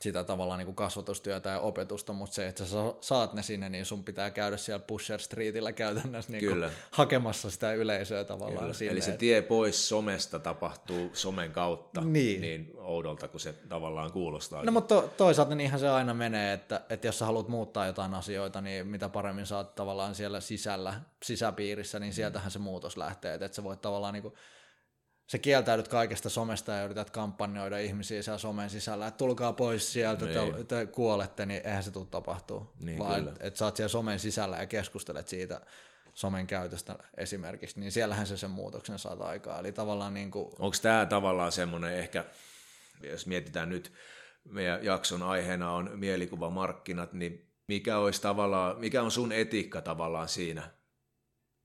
sitä tavallaan niin kuin kasvatustyötä ja opetusta, mutta se, että sä saat ne sinne, niin sun pitää käydä siellä Pusher Streetillä käytännössä niin Kyllä. hakemassa sitä yleisöä tavallaan Kyllä. sinne. Eli se tie pois somesta tapahtuu somen kautta niin, niin oudolta kuin se tavallaan kuulostaa. No mutta to, toisaalta niinhän se aina menee, että, että jos sä haluat muuttaa jotain asioita, niin mitä paremmin saat tavallaan siellä sisällä, sisäpiirissä, niin sieltähän se muutos lähtee, että, että sä voit tavallaan niin kuin sä kieltäydyt kaikesta somesta ja yrität kampanjoida ihmisiä siellä somen sisällä, että tulkaa pois sieltä, niin. te, te kuolette, niin eihän se tule tapahtuu. Niin, Vaan että et sä oot siellä somen sisällä ja keskustelet siitä somen käytöstä esimerkiksi, niin siellähän se sen muutoksen saat aikaa. Eli tavallaan niin kuin... Onko tämä tavallaan semmoinen ehkä, jos mietitään nyt, meidän jakson aiheena on mielikuvamarkkinat, niin mikä olisi tavallaan, mikä on sun etiikka tavallaan siinä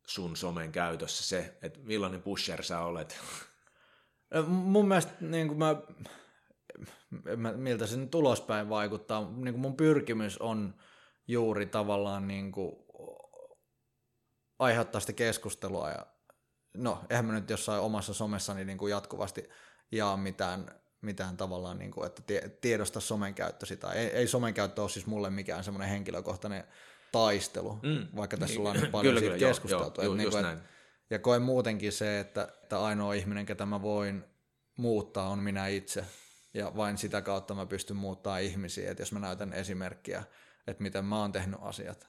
sun somen käytössä se, että millainen pusher sä olet? Mun mielestä niin kuin mä, mä, miltä se nyt ulospäin vaikuttaa, niin kuin mun pyrkimys on juuri tavallaan niin kuin aiheuttaa sitä keskustelua ja no, eihän mä nyt jossain omassa somessani niin kuin jatkuvasti jaa mitään, mitään tavallaan, niin kuin, että tiedosta somen käyttösi tai ei, ei somen käyttö ole siis mulle mikään semmoinen henkilökohtainen taistelu, mm. vaikka tässä niin. ollaan niin paljon kyllä, siitä kyllä, keskusteltu. Joo, joo, niin kuin, että, ja koen muutenkin se, että, että ainoa ihminen, ketä mä voin muuttaa, on minä itse. Ja vain sitä kautta mä pystyn muuttaa ihmisiä, että jos mä näytän esimerkkiä, että miten mä oon tehnyt asiat,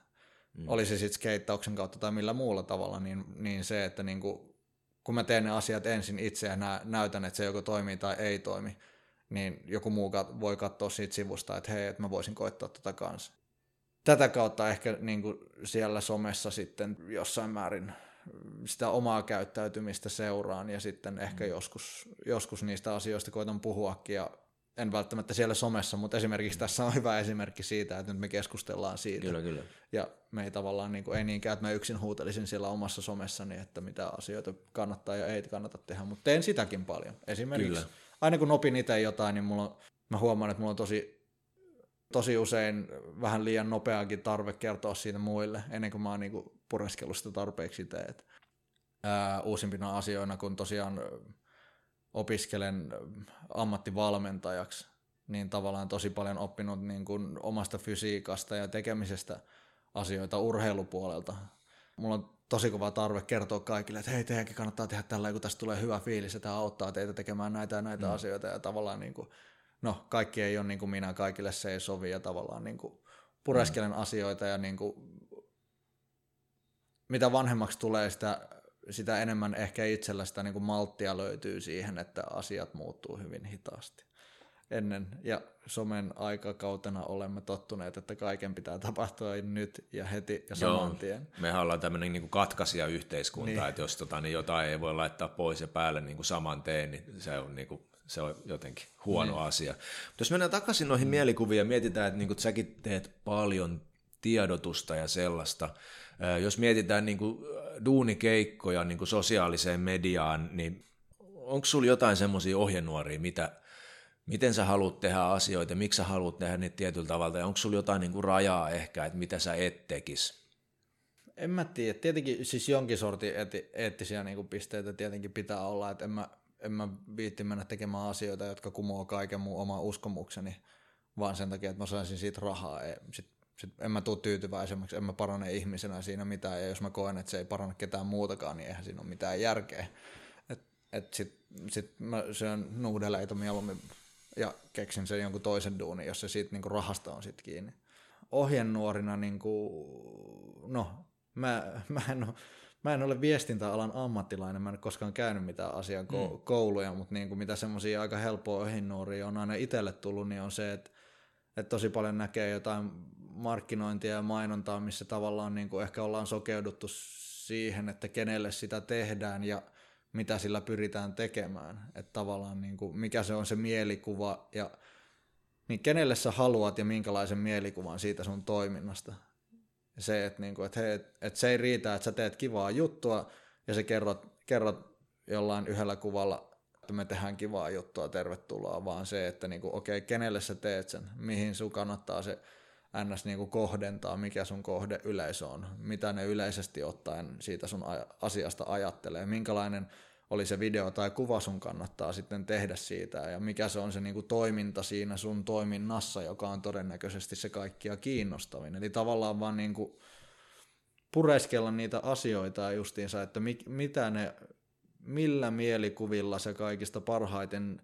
mm. oli se sitten skeittauksen kautta tai millä muulla tavalla, niin, niin se, että niinku, kun mä teen ne asiat ensin itse ja nä, näytän, että se joko toimii tai ei toimi, niin joku muu kat- voi katsoa siitä sivusta, että hei, että mä voisin koittaa tota kanssa. Tätä kautta ehkä niin kuin siellä somessa sitten jossain määrin sitä omaa käyttäytymistä seuraan ja sitten ehkä mm. joskus, joskus niistä asioista koitan puhuakin ja en välttämättä siellä somessa, mutta esimerkiksi tässä on hyvä esimerkki siitä, että nyt me keskustellaan siitä. Kyllä, kyllä. Ja me ei tavallaan, niin kuin, ei niinkään, että mä yksin huutelisin siellä omassa somessani, että mitä asioita kannattaa ja ei kannata tehdä, mutta teen sitäkin paljon. Esimerkiksi kyllä. aina kun opin itse jotain, niin mulla on, mä huomaan, että mulla on tosi, tosi usein vähän liian nopeakin tarve kertoa siitä muille, ennen kuin mä oon niin kuin pureskellut sitä tarpeeksi itse. Että, ää, uusimpina asioina, kun tosiaan opiskelen ammattivalmentajaksi, niin tavallaan tosi paljon oppinut niin kuin omasta fysiikasta ja tekemisestä asioita urheilupuolelta. Mulla on tosi kova tarve kertoa kaikille, että hei, teidänkin kannattaa tehdä tällä, kun tästä tulee hyvä fiilis, että tämä auttaa teitä tekemään näitä ja näitä mm. asioita. Ja tavallaan, niin kuin, no, kaikki ei ole niin kuin minä, kaikille se ei sovi ja tavallaan niin kuin, pureskelen mm. asioita ja niin kuin, mitä vanhemmaksi tulee, sitä, sitä enemmän ehkä itsellä sitä niin kuin malttia löytyy siihen, että asiat muuttuu hyvin hitaasti. Ennen ja somen aikakautena olemme tottuneet, että kaiken pitää tapahtua nyt ja heti ja saman Joo, tien. Mehän ollaan tämmöinen niin katkaisija yhteiskunta, niin. että jos tota, niin jotain ei voi laittaa pois ja päälle niin kuin saman teen, niin se on niin kuin se on jotenkin huono niin. asia. Mutta jos mennään takaisin noihin mm. mielikuviin ja mietitään, että niin säkin teet paljon tiedotusta ja sellaista, jos mietitään niin kuin duunikeikkoja niin kuin sosiaaliseen mediaan, niin onko sulla jotain semmoisia ohjenuoria, mitä, miten sä haluat tehdä asioita, miksi sä haluat tehdä niitä tietyllä tavalla, ja onko sulla jotain niin kuin rajaa ehkä, että mitä sä et tekisi? En mä tiedä. Tietenkin siis jonkin sortin eetti, eettisiä niin kuin pisteitä tietenkin pitää olla, että en mä, en mä viitti mennä tekemään asioita, jotka kumoo kaiken mun oma uskomukseni, vaan sen takia, että mä saisin siitä rahaa. Sitten sit en mä tule tyytyväisemmäksi, en mä parane ihmisenä siinä mitään, ja jos mä koen, että se ei parane ketään muutakaan, niin eihän siinä ole mitään järkeä. Et, et sit, sit mä syön nuudeleita mieluummin ja keksin sen jonkun toisen duunin, jos se siitä niinku rahasta on sit kiinni. Ohjenuorina, niinku, no, mä, mä, en ole, mä en ole viestintäalan ammattilainen, mä en ole koskaan käynyt mitään asian mm. kouluja, mutta niinku, mitä semmoisia aika helppoa ohjenuoria on aina itselle tullut, niin on se, että että tosi paljon näkee jotain markkinointia ja mainontaa, missä tavallaan niin kuin ehkä ollaan sokeuduttu siihen, että kenelle sitä tehdään ja mitä sillä pyritään tekemään. Että tavallaan niin kuin, mikä se on se mielikuva ja niin kenelle sä haluat ja minkälaisen mielikuvan siitä sun toiminnasta. Se, että, niin kuin, että, hei, että se ei riitä, että sä teet kivaa juttua ja sä kerrot, kerrot jollain yhdellä kuvalla, että me tehdään kivaa juttua, tervetuloa, vaan se, että niin kuin, okei, kenelle sä teet sen, mihin sun kannattaa se ns. Niin kuin kohdentaa, mikä sun kohde yleisö on, mitä ne yleisesti ottaen siitä sun asiasta ajattelee, minkälainen oli se video tai kuva sun kannattaa sitten tehdä siitä ja mikä se on se niin kuin toiminta siinä sun toiminnassa, joka on todennäköisesti se kaikkia kiinnostavin. Eli tavallaan vaan niin kuin pureskella niitä asioita justiinsa, että mi, mitä ne, millä mielikuvilla se kaikista parhaiten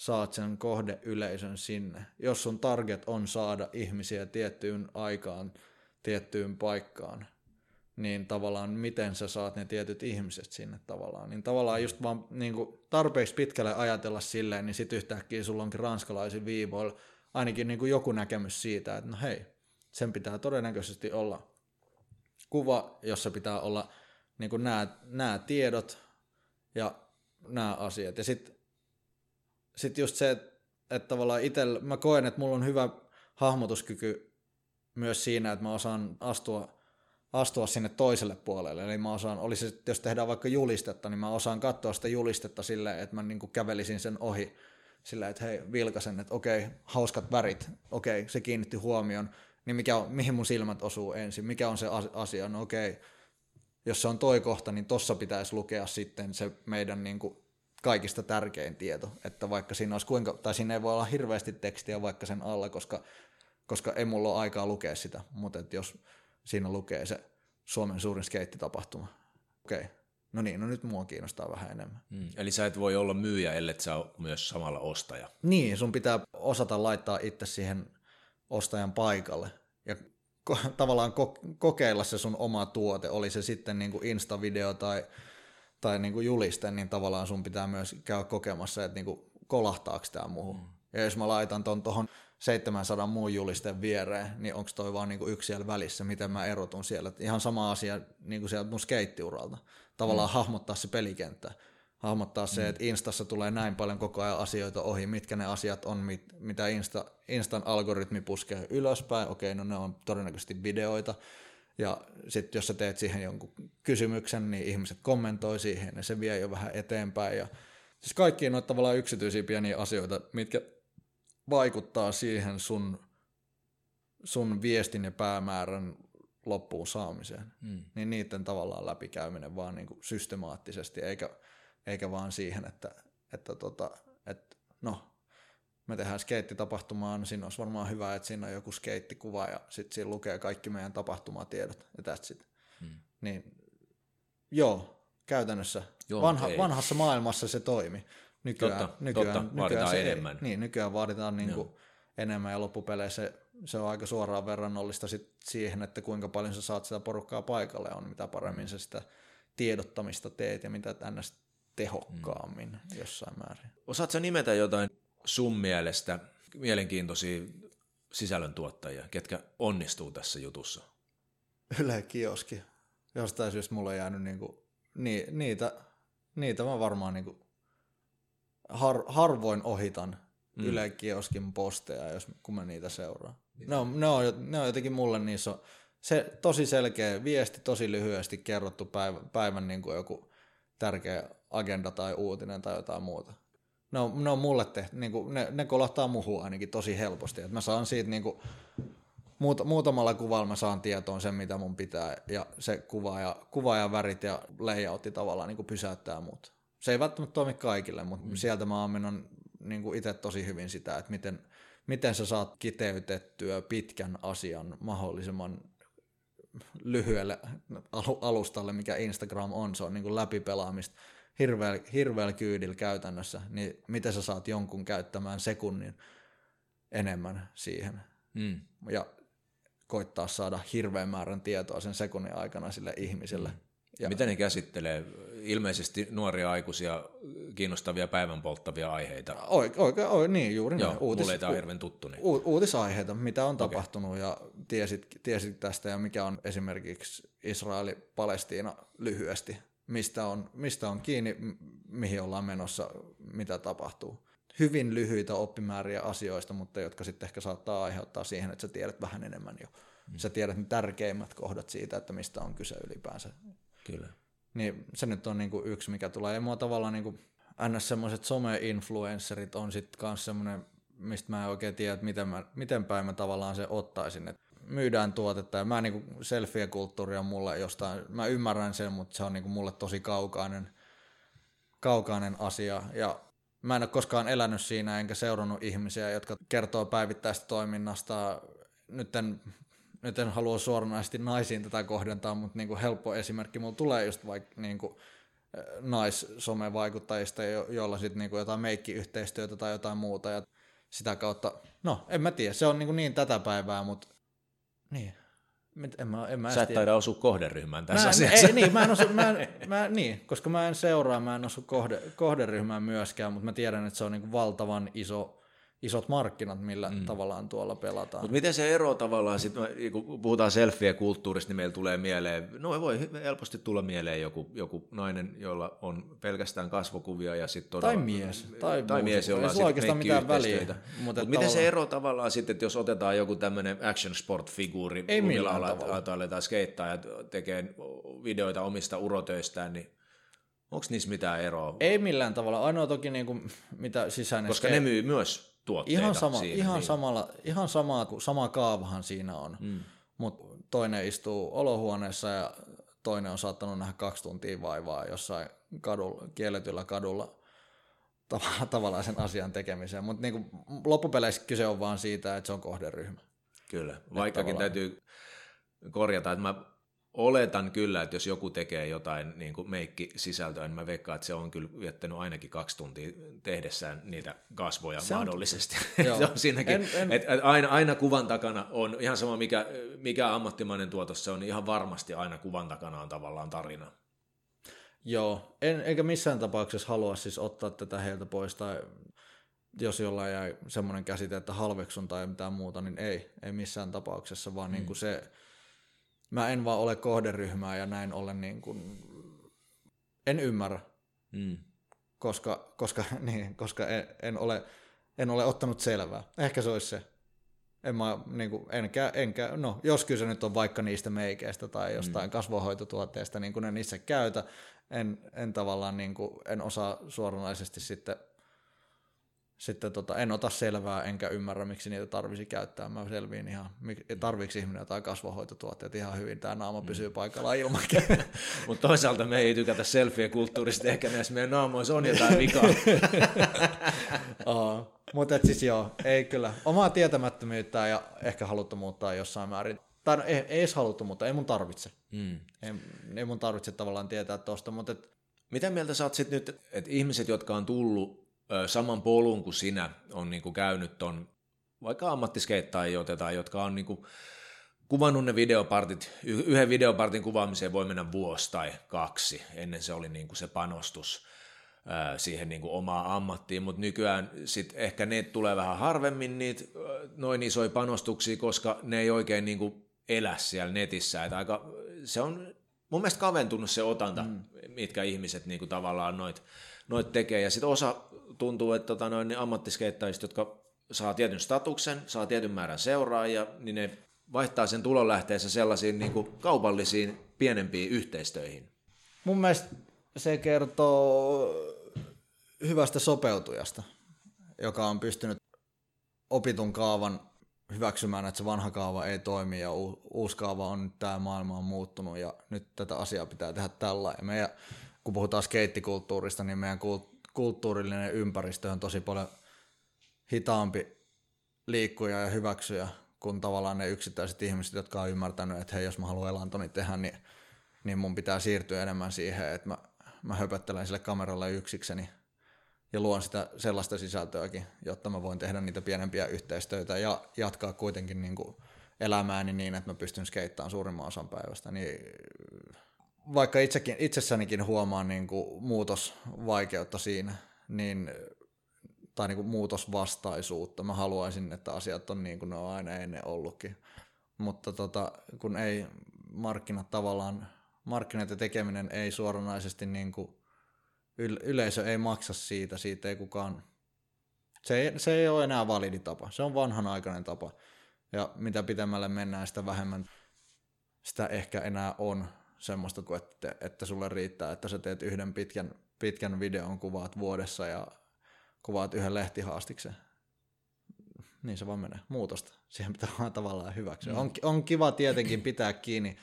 saat sen kohdeyleisön sinne. Jos sun target on saada ihmisiä tiettyyn aikaan, tiettyyn paikkaan, niin tavallaan miten sä saat ne tietyt ihmiset sinne tavallaan. Niin tavallaan just vaan niin kuin tarpeeksi pitkälle ajatella silleen, niin sitten yhtäkkiä sulla onkin ranskalaisin viivoilla ainakin niin kuin joku näkemys siitä, että no hei, sen pitää todennäköisesti olla kuva, jossa pitää olla niin nämä tiedot ja nämä asiat. Ja sitten sit just se, että, että tavallaan itse, mä koen, että mulla on hyvä hahmotuskyky myös siinä, että mä osaan astua astua sinne toiselle puolelle. Eli mä osaan, olisi, jos tehdään vaikka julistetta, niin mä osaan katsoa sitä julistetta silleen, että mä niin kuin kävelisin sen ohi. Sillä, että hei, vilkasen, että okei, hauskat värit, okei, se kiinnitti huomion, niin mikä on, mihin mun silmät osuu ensin, mikä on se asia, no okei, jos se on toi kohta, niin tossa pitäisi lukea sitten se meidän niin kuin kaikista tärkein tieto, että vaikka siinä olisi kuinka, tai siinä ei voi olla hirveästi tekstiä vaikka sen alla, koska, koska ei mulla ole aikaa lukea sitä, mutta että jos siinä lukee se Suomen suurin skeittitapahtuma. Okei, okay. no niin, no nyt mua kiinnostaa vähän enemmän. Mm. Eli sä et voi olla myyjä, ellei sä ole myös samalla ostaja. Niin, sun pitää osata laittaa itse siihen ostajan paikalle ja ko- tavallaan ko- kokeilla se sun oma tuote, oli se sitten niin kuin Insta-video tai, tai niin kuin juliste, niin tavallaan sun pitää myös käydä kokemassa, että niin kuin kolahtaako tämä muuhun. Mm. Ja jos mä laitan ton tuohon 700 muun julisten viereen, niin onko toi vaan niinku yksi siellä välissä, miten mä erotun siellä. Ihan sama asia niinku sieltä mun skeittiuralta. Tavallaan mm. hahmottaa se pelikenttä. Hahmottaa mm. se, että Instassa tulee näin paljon koko ajan asioita ohi, mitkä ne asiat on, mit, mitä Insta, Instan algoritmi puskee ylöspäin. Okei, no ne on todennäköisesti videoita. Ja sitten jos sä teet siihen jonkun kysymyksen, niin ihmiset kommentoi siihen ja se vie jo vähän eteenpäin. Ja siis kaikki noita tavallaan yksityisiä pieniä asioita, mitkä vaikuttaa siihen sun, sun viestin ja päämäärän loppuun saamiseen. Mm. Niin niiden tavallaan läpikäyminen vaan niin kuin systemaattisesti, eikä, eikä vaan siihen, että, että, tota, että no, me tehdään skeittitapahtumaa, niin siinä olisi varmaan hyvä, että siinä on joku skeittikuva ja sitten siinä lukee kaikki meidän tapahtumatiedot ja that's it. Mm. Niin joo, käytännössä joo, vanha, vanhassa maailmassa se toimi. Nykyään, totta, nykyään, totta. vaaditaan nykyään se, enemmän. Niin, nykyään vaaditaan niin kuin enemmän ja loppupeleissä se, se on aika suoraan verrannollista sit siihen, että kuinka paljon sä saat sitä porukkaa paikalle on, mitä paremmin sä sitä tiedottamista teet ja mitä tänne tehokkaammin mm. jossain määrin. Osaatko nimetä jotain sun mielestä mielenkiintoisia sisällöntuottajia, ketkä onnistuu tässä jutussa? Yle Kioski. Jostain syystä mulla on jäänyt niinku, ni, niitä, niitä mä varmaan niinku har, harvoin ohitan mm. Yle Kioskin posteja, jos, kun mä niitä seuraan. Ne on, ne, on, ne on jotenkin mulle niissä on se tosi selkeä viesti, tosi lyhyesti kerrottu päivän, päivän niin kuin joku tärkeä agenda tai uutinen tai jotain muuta. Ne on, ne on mulle tehty, niin kuin, ne, ne kolahtaa muhun ainakin tosi helposti. Et mä saan siitä niin kuin, muut, muutamalla kuvalla mä saan tietoon sen, mitä mun pitää, ja se kuva ja, kuva ja värit ja layoutti tavallaan niin kuin pysäyttää mut se ei välttämättä toimi kaikille, mutta mm. sieltä mä ammennan niin kuin itse tosi hyvin sitä, että miten, miten sä saat kiteytettyä pitkän asian mahdollisimman lyhyelle alustalle, mikä Instagram on, se on niin kuin läpipelaamista hirveällä, hirveällä kyydillä käytännössä, niin miten sä saat jonkun käyttämään sekunnin enemmän siihen. Mm. Ja koittaa saada hirveän määrän tietoa sen sekunnin aikana sille ihmiselle. Mm Ja Miten ne käsittelee ilmeisesti nuoria aikuisia kiinnostavia päivän polttavia aiheita? Oikein, oi, niin juuri Joo, näin. Uutis, mulle ei hirveän tuttu. Niin. U, uutisaiheita, mitä on okay. tapahtunut ja tiesit, tiesit tästä ja mikä on esimerkiksi Israeli-Palestiina lyhyesti, mistä on, mistä on kiinni, mihin ollaan menossa, mitä tapahtuu. Hyvin lyhyitä oppimääriä asioista, mutta jotka sitten ehkä saattaa aiheuttaa siihen, että sä tiedät vähän enemmän jo. Mm. Sä tiedät ne tärkeimmät kohdat siitä, että mistä on kyse ylipäänsä. Kyllä. Niin se nyt on niinku yksi, mikä tulee. Ja mua tavallaan niinku, ns. semmoiset some-influencerit on sitten kanssa semmoinen, mistä mä en oikein tiedä, että miten, mä, miten päin mä tavallaan se ottaisin. Et myydään tuotetta ja mä niinku selfie-kulttuuri on mulle jostain, mä ymmärrän sen, mutta se on niinku mulle tosi kaukainen, kaukainen asia. Ja mä en ole koskaan elänyt siinä enkä seurannut ihmisiä, jotka kertoo päivittäistä toiminnasta. Nyt en nyt en halua suoranaisesti naisiin tätä kohdentaa, mutta niin kuin helppo esimerkki mulla tulee just vaikka niin kuin naissomevaikuttajista, jo- joilla sitten niin kuin jotain meikkiyhteistyötä tai jotain muuta ja sitä kautta, no en mä tiedä, se on niin, kuin niin tätä päivää, mutta niin, en mä, en mä Sä et taida osua kohderyhmään tässä mä en, asiassa. Ei, niin, mä en osu, mä, mä, niin, koska mä en seuraa, mä en osu kohde, kohderyhmään myöskään, mutta mä tiedän, että se on niin kuin valtavan iso isot markkinat, millä mm. tavallaan tuolla pelataan. Mutta miten se ero tavallaan, sit, kun puhutaan selfie-kulttuurista, niin meillä tulee mieleen, no voi helposti tulla mieleen joku, joku nainen, jolla on pelkästään kasvokuvia ja sitten todella... Tai mies. Tai, tai mies, jolla on oikeastaan mitään väliä. Mutta Mut miten se ero tavallaan sitten, että jos otetaan joku tämmöinen action sport-figuuri, Ei millään tavalla. aletaan skeittaa ja tekee videoita omista urotöistään, niin Onko niissä mitään eroa? Ei millään tavalla. Ainoa toki niin kuin, mitä sisäinen... Koska ne myy myös tuotteita ihan sama, siinä. Ihan, niin. samalla, ihan sama, sama kaavahan siinä on, mm. mutta toinen istuu olohuoneessa ja toinen on saattanut nähdä kaksi tuntia vaivaa jossain kadulla, kielletyllä kadulla tav- tavallaan sen asian tekemiseen, mutta niin loppupeleissä kyse on vaan siitä, että se on kohderyhmä. Kyllä, vaikkakin täytyy korjata, että mä oletan kyllä, että jos joku tekee jotain niin kuin meikki-sisältöä, niin mä veikkaan, että se on kyllä viettänyt ainakin kaksi tuntia tehdessään niitä kasvoja se mahdollisesti. On, se on siinäkin, en, en, että aina, aina kuvan takana on ihan sama mikä, mikä ammattimainen tuotos se on, niin ihan varmasti aina kuvan takana on tavallaan tarina. Joo, en, eikä missään tapauksessa halua siis ottaa tätä heiltä pois tai jos jollain jäi semmoinen käsite, että halveksun tai mitään muuta, niin ei, ei missään tapauksessa, vaan mm. niin kuin se, mä en vaan ole kohderyhmää ja näin ollen niin kuin, en ymmärrä, mm. koska, koska, niin, koska en, en, ole, en ole ottanut selvää. Ehkä se olisi se. En mä, niin kuin, enkä, enkä, no, jos kyse nyt on vaikka niistä meikeistä tai jostain mm. kasvohoitotuotteista, niin kuin en itse käytä, en, en tavallaan niin kuin, en osaa suoranaisesti sitten sitten tota, en ota selvää enkä ymmärrä, miksi niitä tarvisi käyttää. Mä selviin ihan, tarviiko ihminen jotain kasvohoitotuotteita ihan hyvin, tämä naama pysyy mm. paikallaan ilman. Mutta toisaalta me ei tykätä selfie-kulttuurista, ehkä näissä meidän naamoissa on jotain vikaa. mutta siis joo, ei kyllä. Omaa tietämättömyyttä ja ehkä haluttomuutta jossain määrin. Tai no, ei, ei edes haluttomuutta, ei mun tarvitse. Mm. Ei, ei mun tarvitse tavallaan tietää tuosta, mutta... Et... Mitä mieltä sä oot sit nyt, että ihmiset, jotka on tullut saman polun kuin sinä on niin kuin käynyt ton, vaikka ammattiskeittajia otetaan, jotka on niin kuin kuvannut ne videopartit, yhden videopartin kuvaamiseen voi mennä vuosi tai kaksi, ennen se oli niin kuin se panostus siihen niin kuin omaan ammattiin, mutta nykyään sit ehkä ne tulee vähän harvemmin niitä noin isoja panostuksia, koska ne ei oikein niin kuin elä siellä netissä, että aika, se on mun mielestä kaventunut se otanta, mm. mitkä ihmiset niin kuin tavallaan noit, noit tekee, ja sitten osa tuntuu, että tota, noin, niin ammattiskeittajista, jotka saa tietyn statuksen, saa tietyn määrän seuraajia, niin ne vaihtaa sen tulonlähteensä sellaisiin niin kuin kaupallisiin pienempiin yhteistöihin. Mun mielestä se kertoo hyvästä sopeutujasta, joka on pystynyt opitun kaavan hyväksymään, että se vanha kaava ei toimi ja uusi kaava on nyt tämä maailma on muuttunut ja nyt tätä asiaa pitää tehdä tällä. Ja meidän, kun puhutaan skeittikulttuurista, niin meidän kulttuurillinen ympäristö on tosi paljon hitaampi liikkuja ja hyväksyjä kuin tavallaan ne yksittäiset ihmiset, jotka on ymmärtänyt, että hei, jos mä haluan elantoni tehdä, niin, niin mun pitää siirtyä enemmän siihen, että mä, mä höpöttelen sille kameralle yksikseni ja luon sitä sellaista sisältöäkin, jotta mä voin tehdä niitä pienempiä yhteistöitä ja jatkaa kuitenkin niin kuin elämääni niin, että mä pystyn skeittämään suurimman osan päivästä. Niin vaikka itsekin, itsessänikin huomaan niin kuin muutosvaikeutta siinä, niin, tai niin kuin muutosvastaisuutta. Mä haluaisin, että asiat on niin kuin ne on aina ennen ollutkin. Mutta tota, kun ei markkinat tavallaan, markkinat ja tekeminen ei suoranaisesti niin kuin, yleisö ei maksa siitä, siitä ei kukaan, se ei, se ei ole enää validi tapa, se on vanhanaikainen tapa. Ja mitä pitemmälle mennään, sitä vähemmän sitä ehkä enää on semmoista kuin, että, että sulle riittää, että sä teet yhden pitkän, pitkän videon, kuvaat vuodessa ja kuvaat yhden lehtihaastiksen. Niin se vaan menee. Muutosta. Siihen pitää vaan tavallaan hyväksyä. Mm. On, on kiva tietenkin pitää kiinni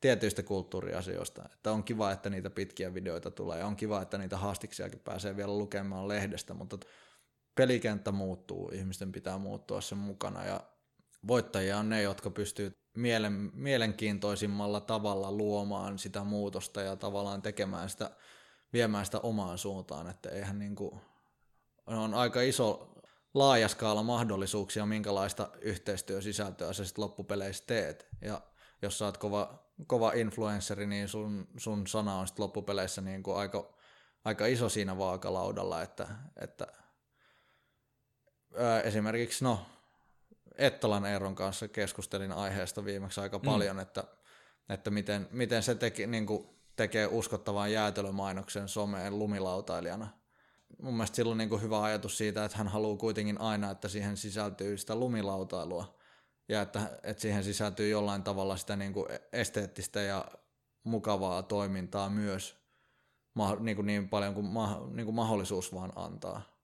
tietyistä kulttuuriasioista. Että on kiva, että niitä pitkiä videoita tulee on kiva, että niitä haastiksiakin pääsee vielä lukemaan lehdestä, mutta pelikenttä muuttuu, ihmisten pitää muuttua sen mukana ja voittajia on ne, jotka pystyy mielen, mielenkiintoisimmalla tavalla luomaan sitä muutosta ja tavallaan tekemään sitä, viemään sitä omaan suuntaan, että eihän niin kuin, on aika iso laaja skaala mahdollisuuksia, minkälaista yhteistyösisältöä sä sitten loppupeleissä teet. Ja jos sä oot kova, kova influenceri, niin sun, sun sana on sitten loppupeleissä niin kuin aika, aika iso siinä vaakalaudalla, että, että ää, esimerkiksi no, Ettalan Eeron kanssa keskustelin aiheesta viimeksi aika mm. paljon, mm. että, että miten, miten se teki, niin kuin tekee uskottavan jäätelömainoksen someen lumilautailijana. Mun mielestä sillä on niin kuin hyvä ajatus siitä, että hän haluaa kuitenkin aina, että siihen sisältyy sitä lumilautailua ja että, että siihen sisältyy jollain tavalla sitä niin kuin esteettistä ja mukavaa toimintaa myös niin, kuin niin paljon kuin, niin kuin mahdollisuus vaan antaa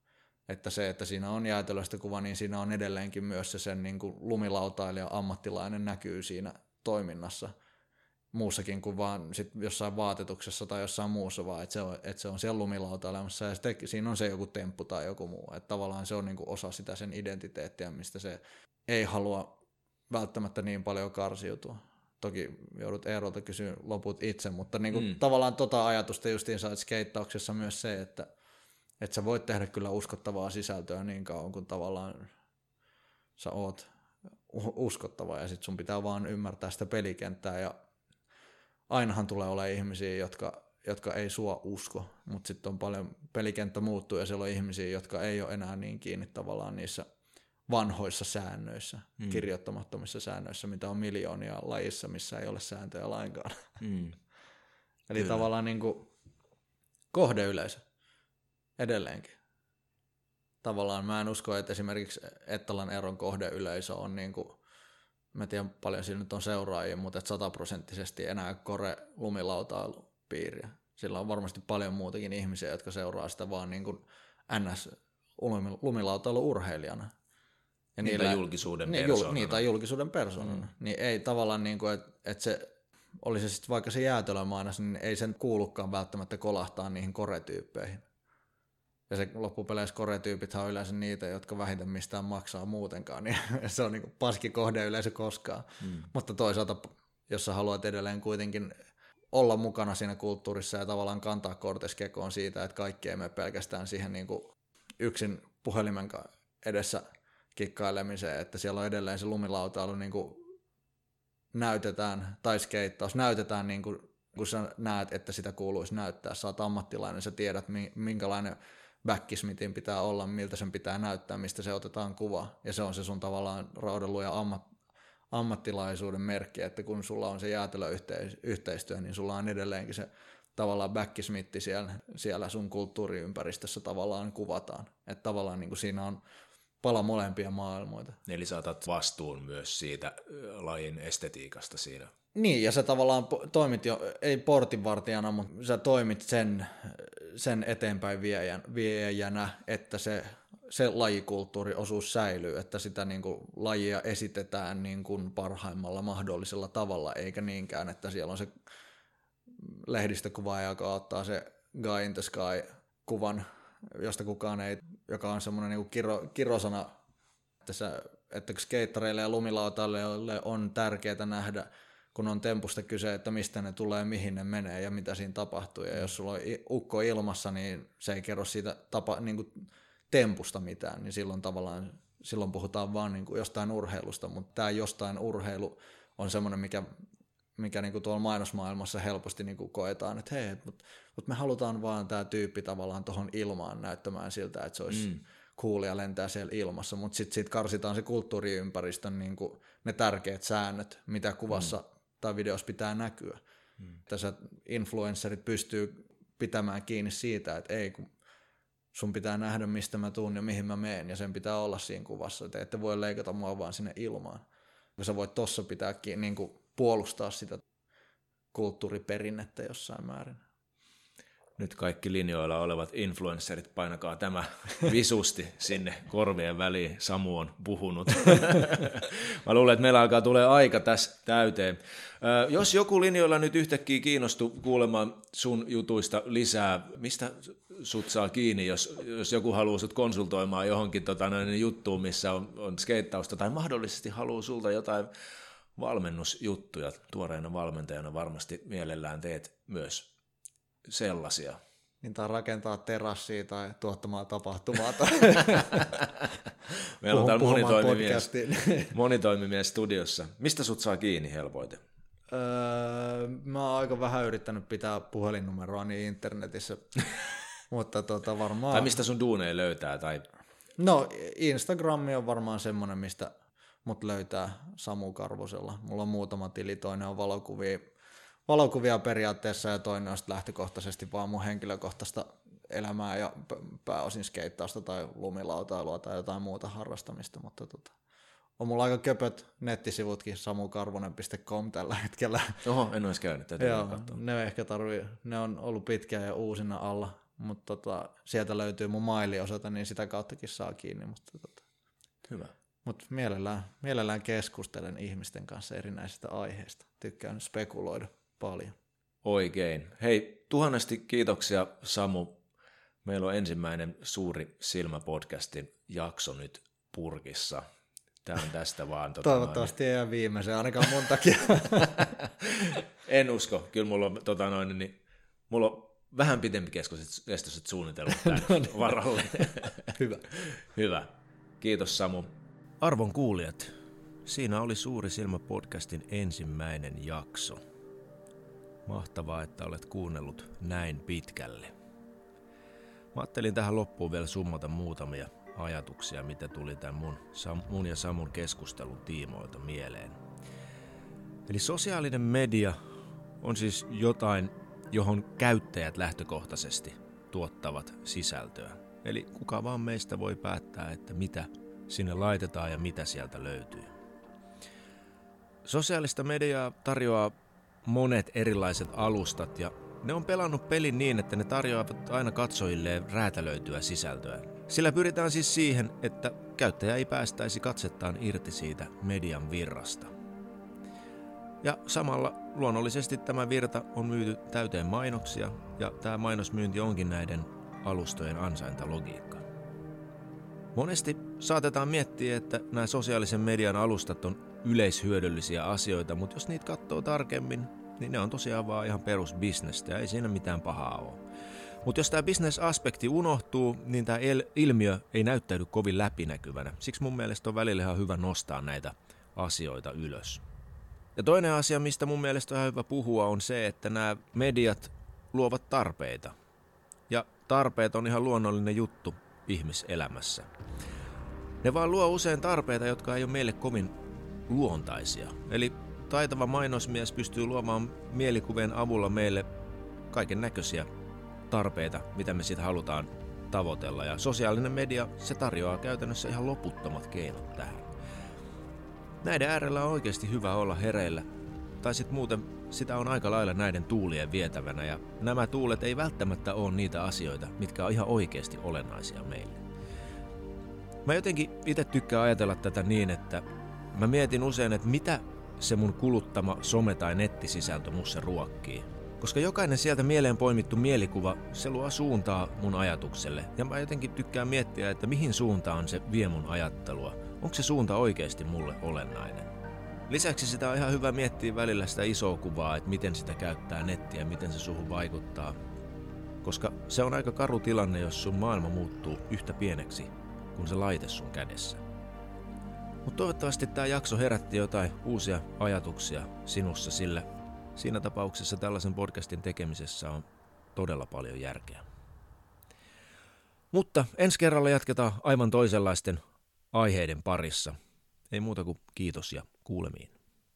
että se, että siinä on jäätelöstä kuva, niin siinä on edelleenkin myös se sen niin kuin lumilautailija ammattilainen näkyy siinä toiminnassa muussakin kuin vaan sit jossain vaatetuksessa tai jossain muussa, vaan että se on, että se on siellä lumilautailemassa ja sitten siinä on se joku temppu tai joku muu. Että tavallaan se on niin kuin osa sitä sen identiteettiä, mistä se ei halua välttämättä niin paljon karsiutua. Toki joudut Eerolta kysyä loput itse, mutta niin kuin mm. tavallaan tota ajatusta justiin saat skeittauksessa myös se, että – että sä voit tehdä kyllä uskottavaa sisältöä niin kauan kuin tavallaan sä oot uskottava ja sit sun pitää vaan ymmärtää sitä pelikenttää ja ainahan tulee olla ihmisiä, jotka, jotka ei sua usko, mutta sitten on paljon, pelikenttä muuttuu ja siellä on ihmisiä, jotka ei ole enää niin kiinni tavallaan niissä vanhoissa säännöissä, mm. kirjoittamattomissa säännöissä, mitä on miljoonia lajissa, missä ei ole sääntöjä lainkaan. Mm. Eli Kyllä. tavallaan niin kuin kohdeyleisö edelleenkin. Tavallaan mä en usko, että esimerkiksi Ettalan eron kohdeyleisö on niin kuin, mä tiedän paljon siinä nyt on seuraajia, mutta että sataprosenttisesti enää kore lumilautailupiiriä. Sillä on varmasti paljon muutakin ihmisiä, jotka seuraa sitä vaan niin kuin NS lumilautailu-urheilijana. Ja niitä niillä, julkisuuden niin, persoonana. Niitä julkisuuden persoonana. Mm. Niin ei tavallaan, niin kuin, että, että se oli se sitten vaikka se jäätelömainos, niin ei sen kuulukaan välttämättä kolahtaa niihin koretyyppeihin. Ja se loppupeleissä koretyypit on yleensä niitä, jotka vähiten mistään maksaa muutenkaan, niin se on niin paski kohde yleensä koskaan. Mm. Mutta toisaalta, jos sä haluat edelleen kuitenkin olla mukana siinä kulttuurissa ja tavallaan kantaa kortes kekoon siitä, että kaikki ei mene pelkästään siihen niin kuin yksin puhelimen edessä kikkailemiseen, että siellä on edelleen se lumilautailu niin kuin näytetään, tai skeittaus, näytetään niin kuin, kun sä näet, että sitä kuuluisi näyttää. Sä oot ammattilainen, sä tiedät minkälainen backismitin pitää olla, miltä sen pitää näyttää, mistä se otetaan kuva. Ja se on se sun tavallaan raudanluja ammat, ammattilaisuuden merkki, että kun sulla on se jäätelöyhteistyö, niin sulla on edelleenkin se tavallaan backismitti siellä, siellä sun kulttuuriympäristössä tavallaan kuvataan. Että tavallaan niin kuin siinä on pala molempia maailmoita. Eli saatat vastuun myös siitä lajin estetiikasta siinä. Niin, ja sä tavallaan toimit jo, ei portinvartijana, mutta sä toimit sen, sen eteenpäin viejän, viejänä, että se, se lajikulttuuriosuus säilyy, että sitä niin kuin, lajia esitetään niin kuin parhaimmalla mahdollisella tavalla, eikä niinkään, että siellä on se lehdistökuva, joka ottaa se Guy in the Sky-kuvan, josta kukaan ei, joka on semmoinen niin kiro, kirosana, että, se, että skeittareille ja lumilautaille on tärkeää nähdä – kun on tempusta kyse, että mistä ne tulee, mihin ne menee ja mitä siinä tapahtuu. Ja jos sulla on ukko ilmassa, niin se ei kerro siitä tapa, niin kuin tempusta mitään, niin silloin tavallaan silloin puhutaan vaan niin kuin jostain urheilusta, mutta tämä jostain urheilu on semmoinen, mikä mikä niinku tuolla mainosmaailmassa helposti niinku koetaan, että hei, mutta mut me halutaan vaan tämä tyyppi tavallaan tuohon ilmaan näyttämään siltä, että se olisi mm. cool ja lentää siellä ilmassa, mutta sitten sit karsitaan se kulttuuriympäristön niinku, ne tärkeät säännöt, mitä kuvassa mm. Tai videossa pitää näkyä. Mm. Tässä influencerit pystyy pitämään kiinni siitä, että ei, kun sun pitää nähdä, mistä mä tuun ja mihin mä meen, ja sen pitää olla siinä kuvassa. Te ette voi leikata mua vaan sinne ilmaan. Ja sä voit tossa pitääkin niin kuin puolustaa sitä kulttuuriperinnettä jossain määrin. Nyt kaikki linjoilla olevat influencerit, painakaa tämä visusti sinne korvien väliin. Samu on puhunut. Mä luulen, että meillä alkaa tulee aika tässä täyteen. Jos joku linjoilla nyt yhtäkkiä kiinnostuu kuulemaan sun jutuista lisää, mistä sut saa kiinni, jos, jos joku haluaa sut konsultoimaan johonkin tota, noin, juttuun, missä on, on skeittausta, tai mahdollisesti haluaa sulta jotain valmennusjuttuja, tuoreena valmentajana varmasti mielellään teet myös sellaisia. Niin tai rakentaa terassia tai tuottamaan tapahtumaa. Tai Meillä on täällä monitoimimies, monitoimimies studiossa. Mistä sut saa kiinni helpoiten? Öö, mä oon aika vähän yrittänyt pitää puhelinnumeroa niin internetissä, mutta tota varmaan... Tai mistä sun duuneja löytää? Tai... No Instagrami on varmaan semmoinen, mistä mut löytää Samu Karvosella. Mulla on muutama tili, toinen on valokuvia, valokuvia periaatteessa ja toinen on lähtökohtaisesti vaan mun henkilökohtaista elämää ja pääosin skeittausta tai lumilautailua tai jotain muuta harrastamista, mutta tota, on mulla aika köpöt nettisivutkin samukarvonen.com tällä hetkellä. Oho, en olisi käynyt, tätä Joo, ne ehkä tarvii, ne on ollut pitkään ja uusina alla, mutta tota, sieltä löytyy mun mailiosoite, niin sitä kauttakin saa kiinni. Mutta tota. Hyvä. Mutta mielellään, mielellään keskustelen ihmisten kanssa erinäisistä aiheista. Tykkään spekuloida paljon. Oikein. Hei, tuhannesti kiitoksia Samu. Meillä on ensimmäinen suuri Silmä-podcastin jakso nyt purkissa. Tämä on tästä vaan. Tota Toivottavasti noin. ei viimeisen, ainakaan mun takia. en usko. Kyllä mulla on, tota noin, niin, mulla on vähän pitempi kestoiset suunnitelmat no niin. varalle. Hyvä. Hyvä. Kiitos Samu. Arvon kuulijat, siinä oli Suuri Silmä podcastin ensimmäinen jakso. Mahtavaa, että olet kuunnellut näin pitkälle. Mä ajattelin tähän loppuun vielä summata muutamia ajatuksia, mitä tuli tämän mun, mun ja Samun keskustelun tiimoilta mieleen. Eli sosiaalinen media on siis jotain, johon käyttäjät lähtökohtaisesti tuottavat sisältöä. Eli kuka vaan meistä voi päättää, että mitä sinne laitetaan ja mitä sieltä löytyy. Sosiaalista mediaa tarjoaa monet erilaiset alustat ja ne on pelannut pelin niin, että ne tarjoavat aina katsojilleen räätälöityä sisältöä. Sillä pyritään siis siihen, että käyttäjä ei päästäisi katsettaan irti siitä median virrasta. Ja samalla luonnollisesti tämä virta on myyty täyteen mainoksia ja tämä mainosmyynti onkin näiden alustojen ansaintalogiikka. Monesti saatetaan miettiä, että nämä sosiaalisen median alustat on yleishyödyllisiä asioita, mutta jos niitä katsoo tarkemmin, niin ne on tosiaan vaan ihan perusbisnestä ja ei siinä mitään pahaa ole. Mutta jos tämä bisnesaspekti unohtuu, niin tämä ilmiö ei näyttäydy kovin läpinäkyvänä. Siksi mun mielestä on välillä ihan hyvä nostaa näitä asioita ylös. Ja toinen asia, mistä mun mielestä on ihan hyvä puhua, on se, että nämä mediat luovat tarpeita. Ja tarpeet on ihan luonnollinen juttu ihmiselämässä. Ne vaan luo usein tarpeita, jotka ei ole meille kovin luontaisia. Eli taitava mainosmies pystyy luomaan mielikuvien avulla meille kaiken näköisiä tarpeita, mitä me sitten halutaan tavoitella. Ja sosiaalinen media, se tarjoaa käytännössä ihan loputtomat keinot tähän. Näiden äärellä on oikeasti hyvä olla hereillä. Tai sitten muuten sitä on aika lailla näiden tuulien vietävänä ja nämä tuulet ei välttämättä ole niitä asioita, mitkä on ihan oikeasti olennaisia meille. Mä jotenkin itse tykkään ajatella tätä niin, että mä mietin usein, että mitä se mun kuluttama some- tai nettisisältö mussa ruokkii. Koska jokainen sieltä mieleen poimittu mielikuva, se luo suuntaa mun ajatukselle. Ja mä jotenkin tykkään miettiä, että mihin suuntaan se vie mun ajattelua. Onko se suunta oikeasti mulle olennainen? Lisäksi sitä on ihan hyvä miettiä välillä sitä isoa kuvaa, että miten sitä käyttää nettiä, miten se suhun vaikuttaa. Koska se on aika karu tilanne, jos sun maailma muuttuu yhtä pieneksi kuin se laite sun kädessä. Mutta toivottavasti tämä jakso herätti jotain uusia ajatuksia sinussa, sillä siinä tapauksessa tällaisen podcastin tekemisessä on todella paljon järkeä. Mutta ensi kerralla jatketaan aivan toisenlaisten aiheiden parissa. Ei muuta kuin kiitos ja kuulemiin.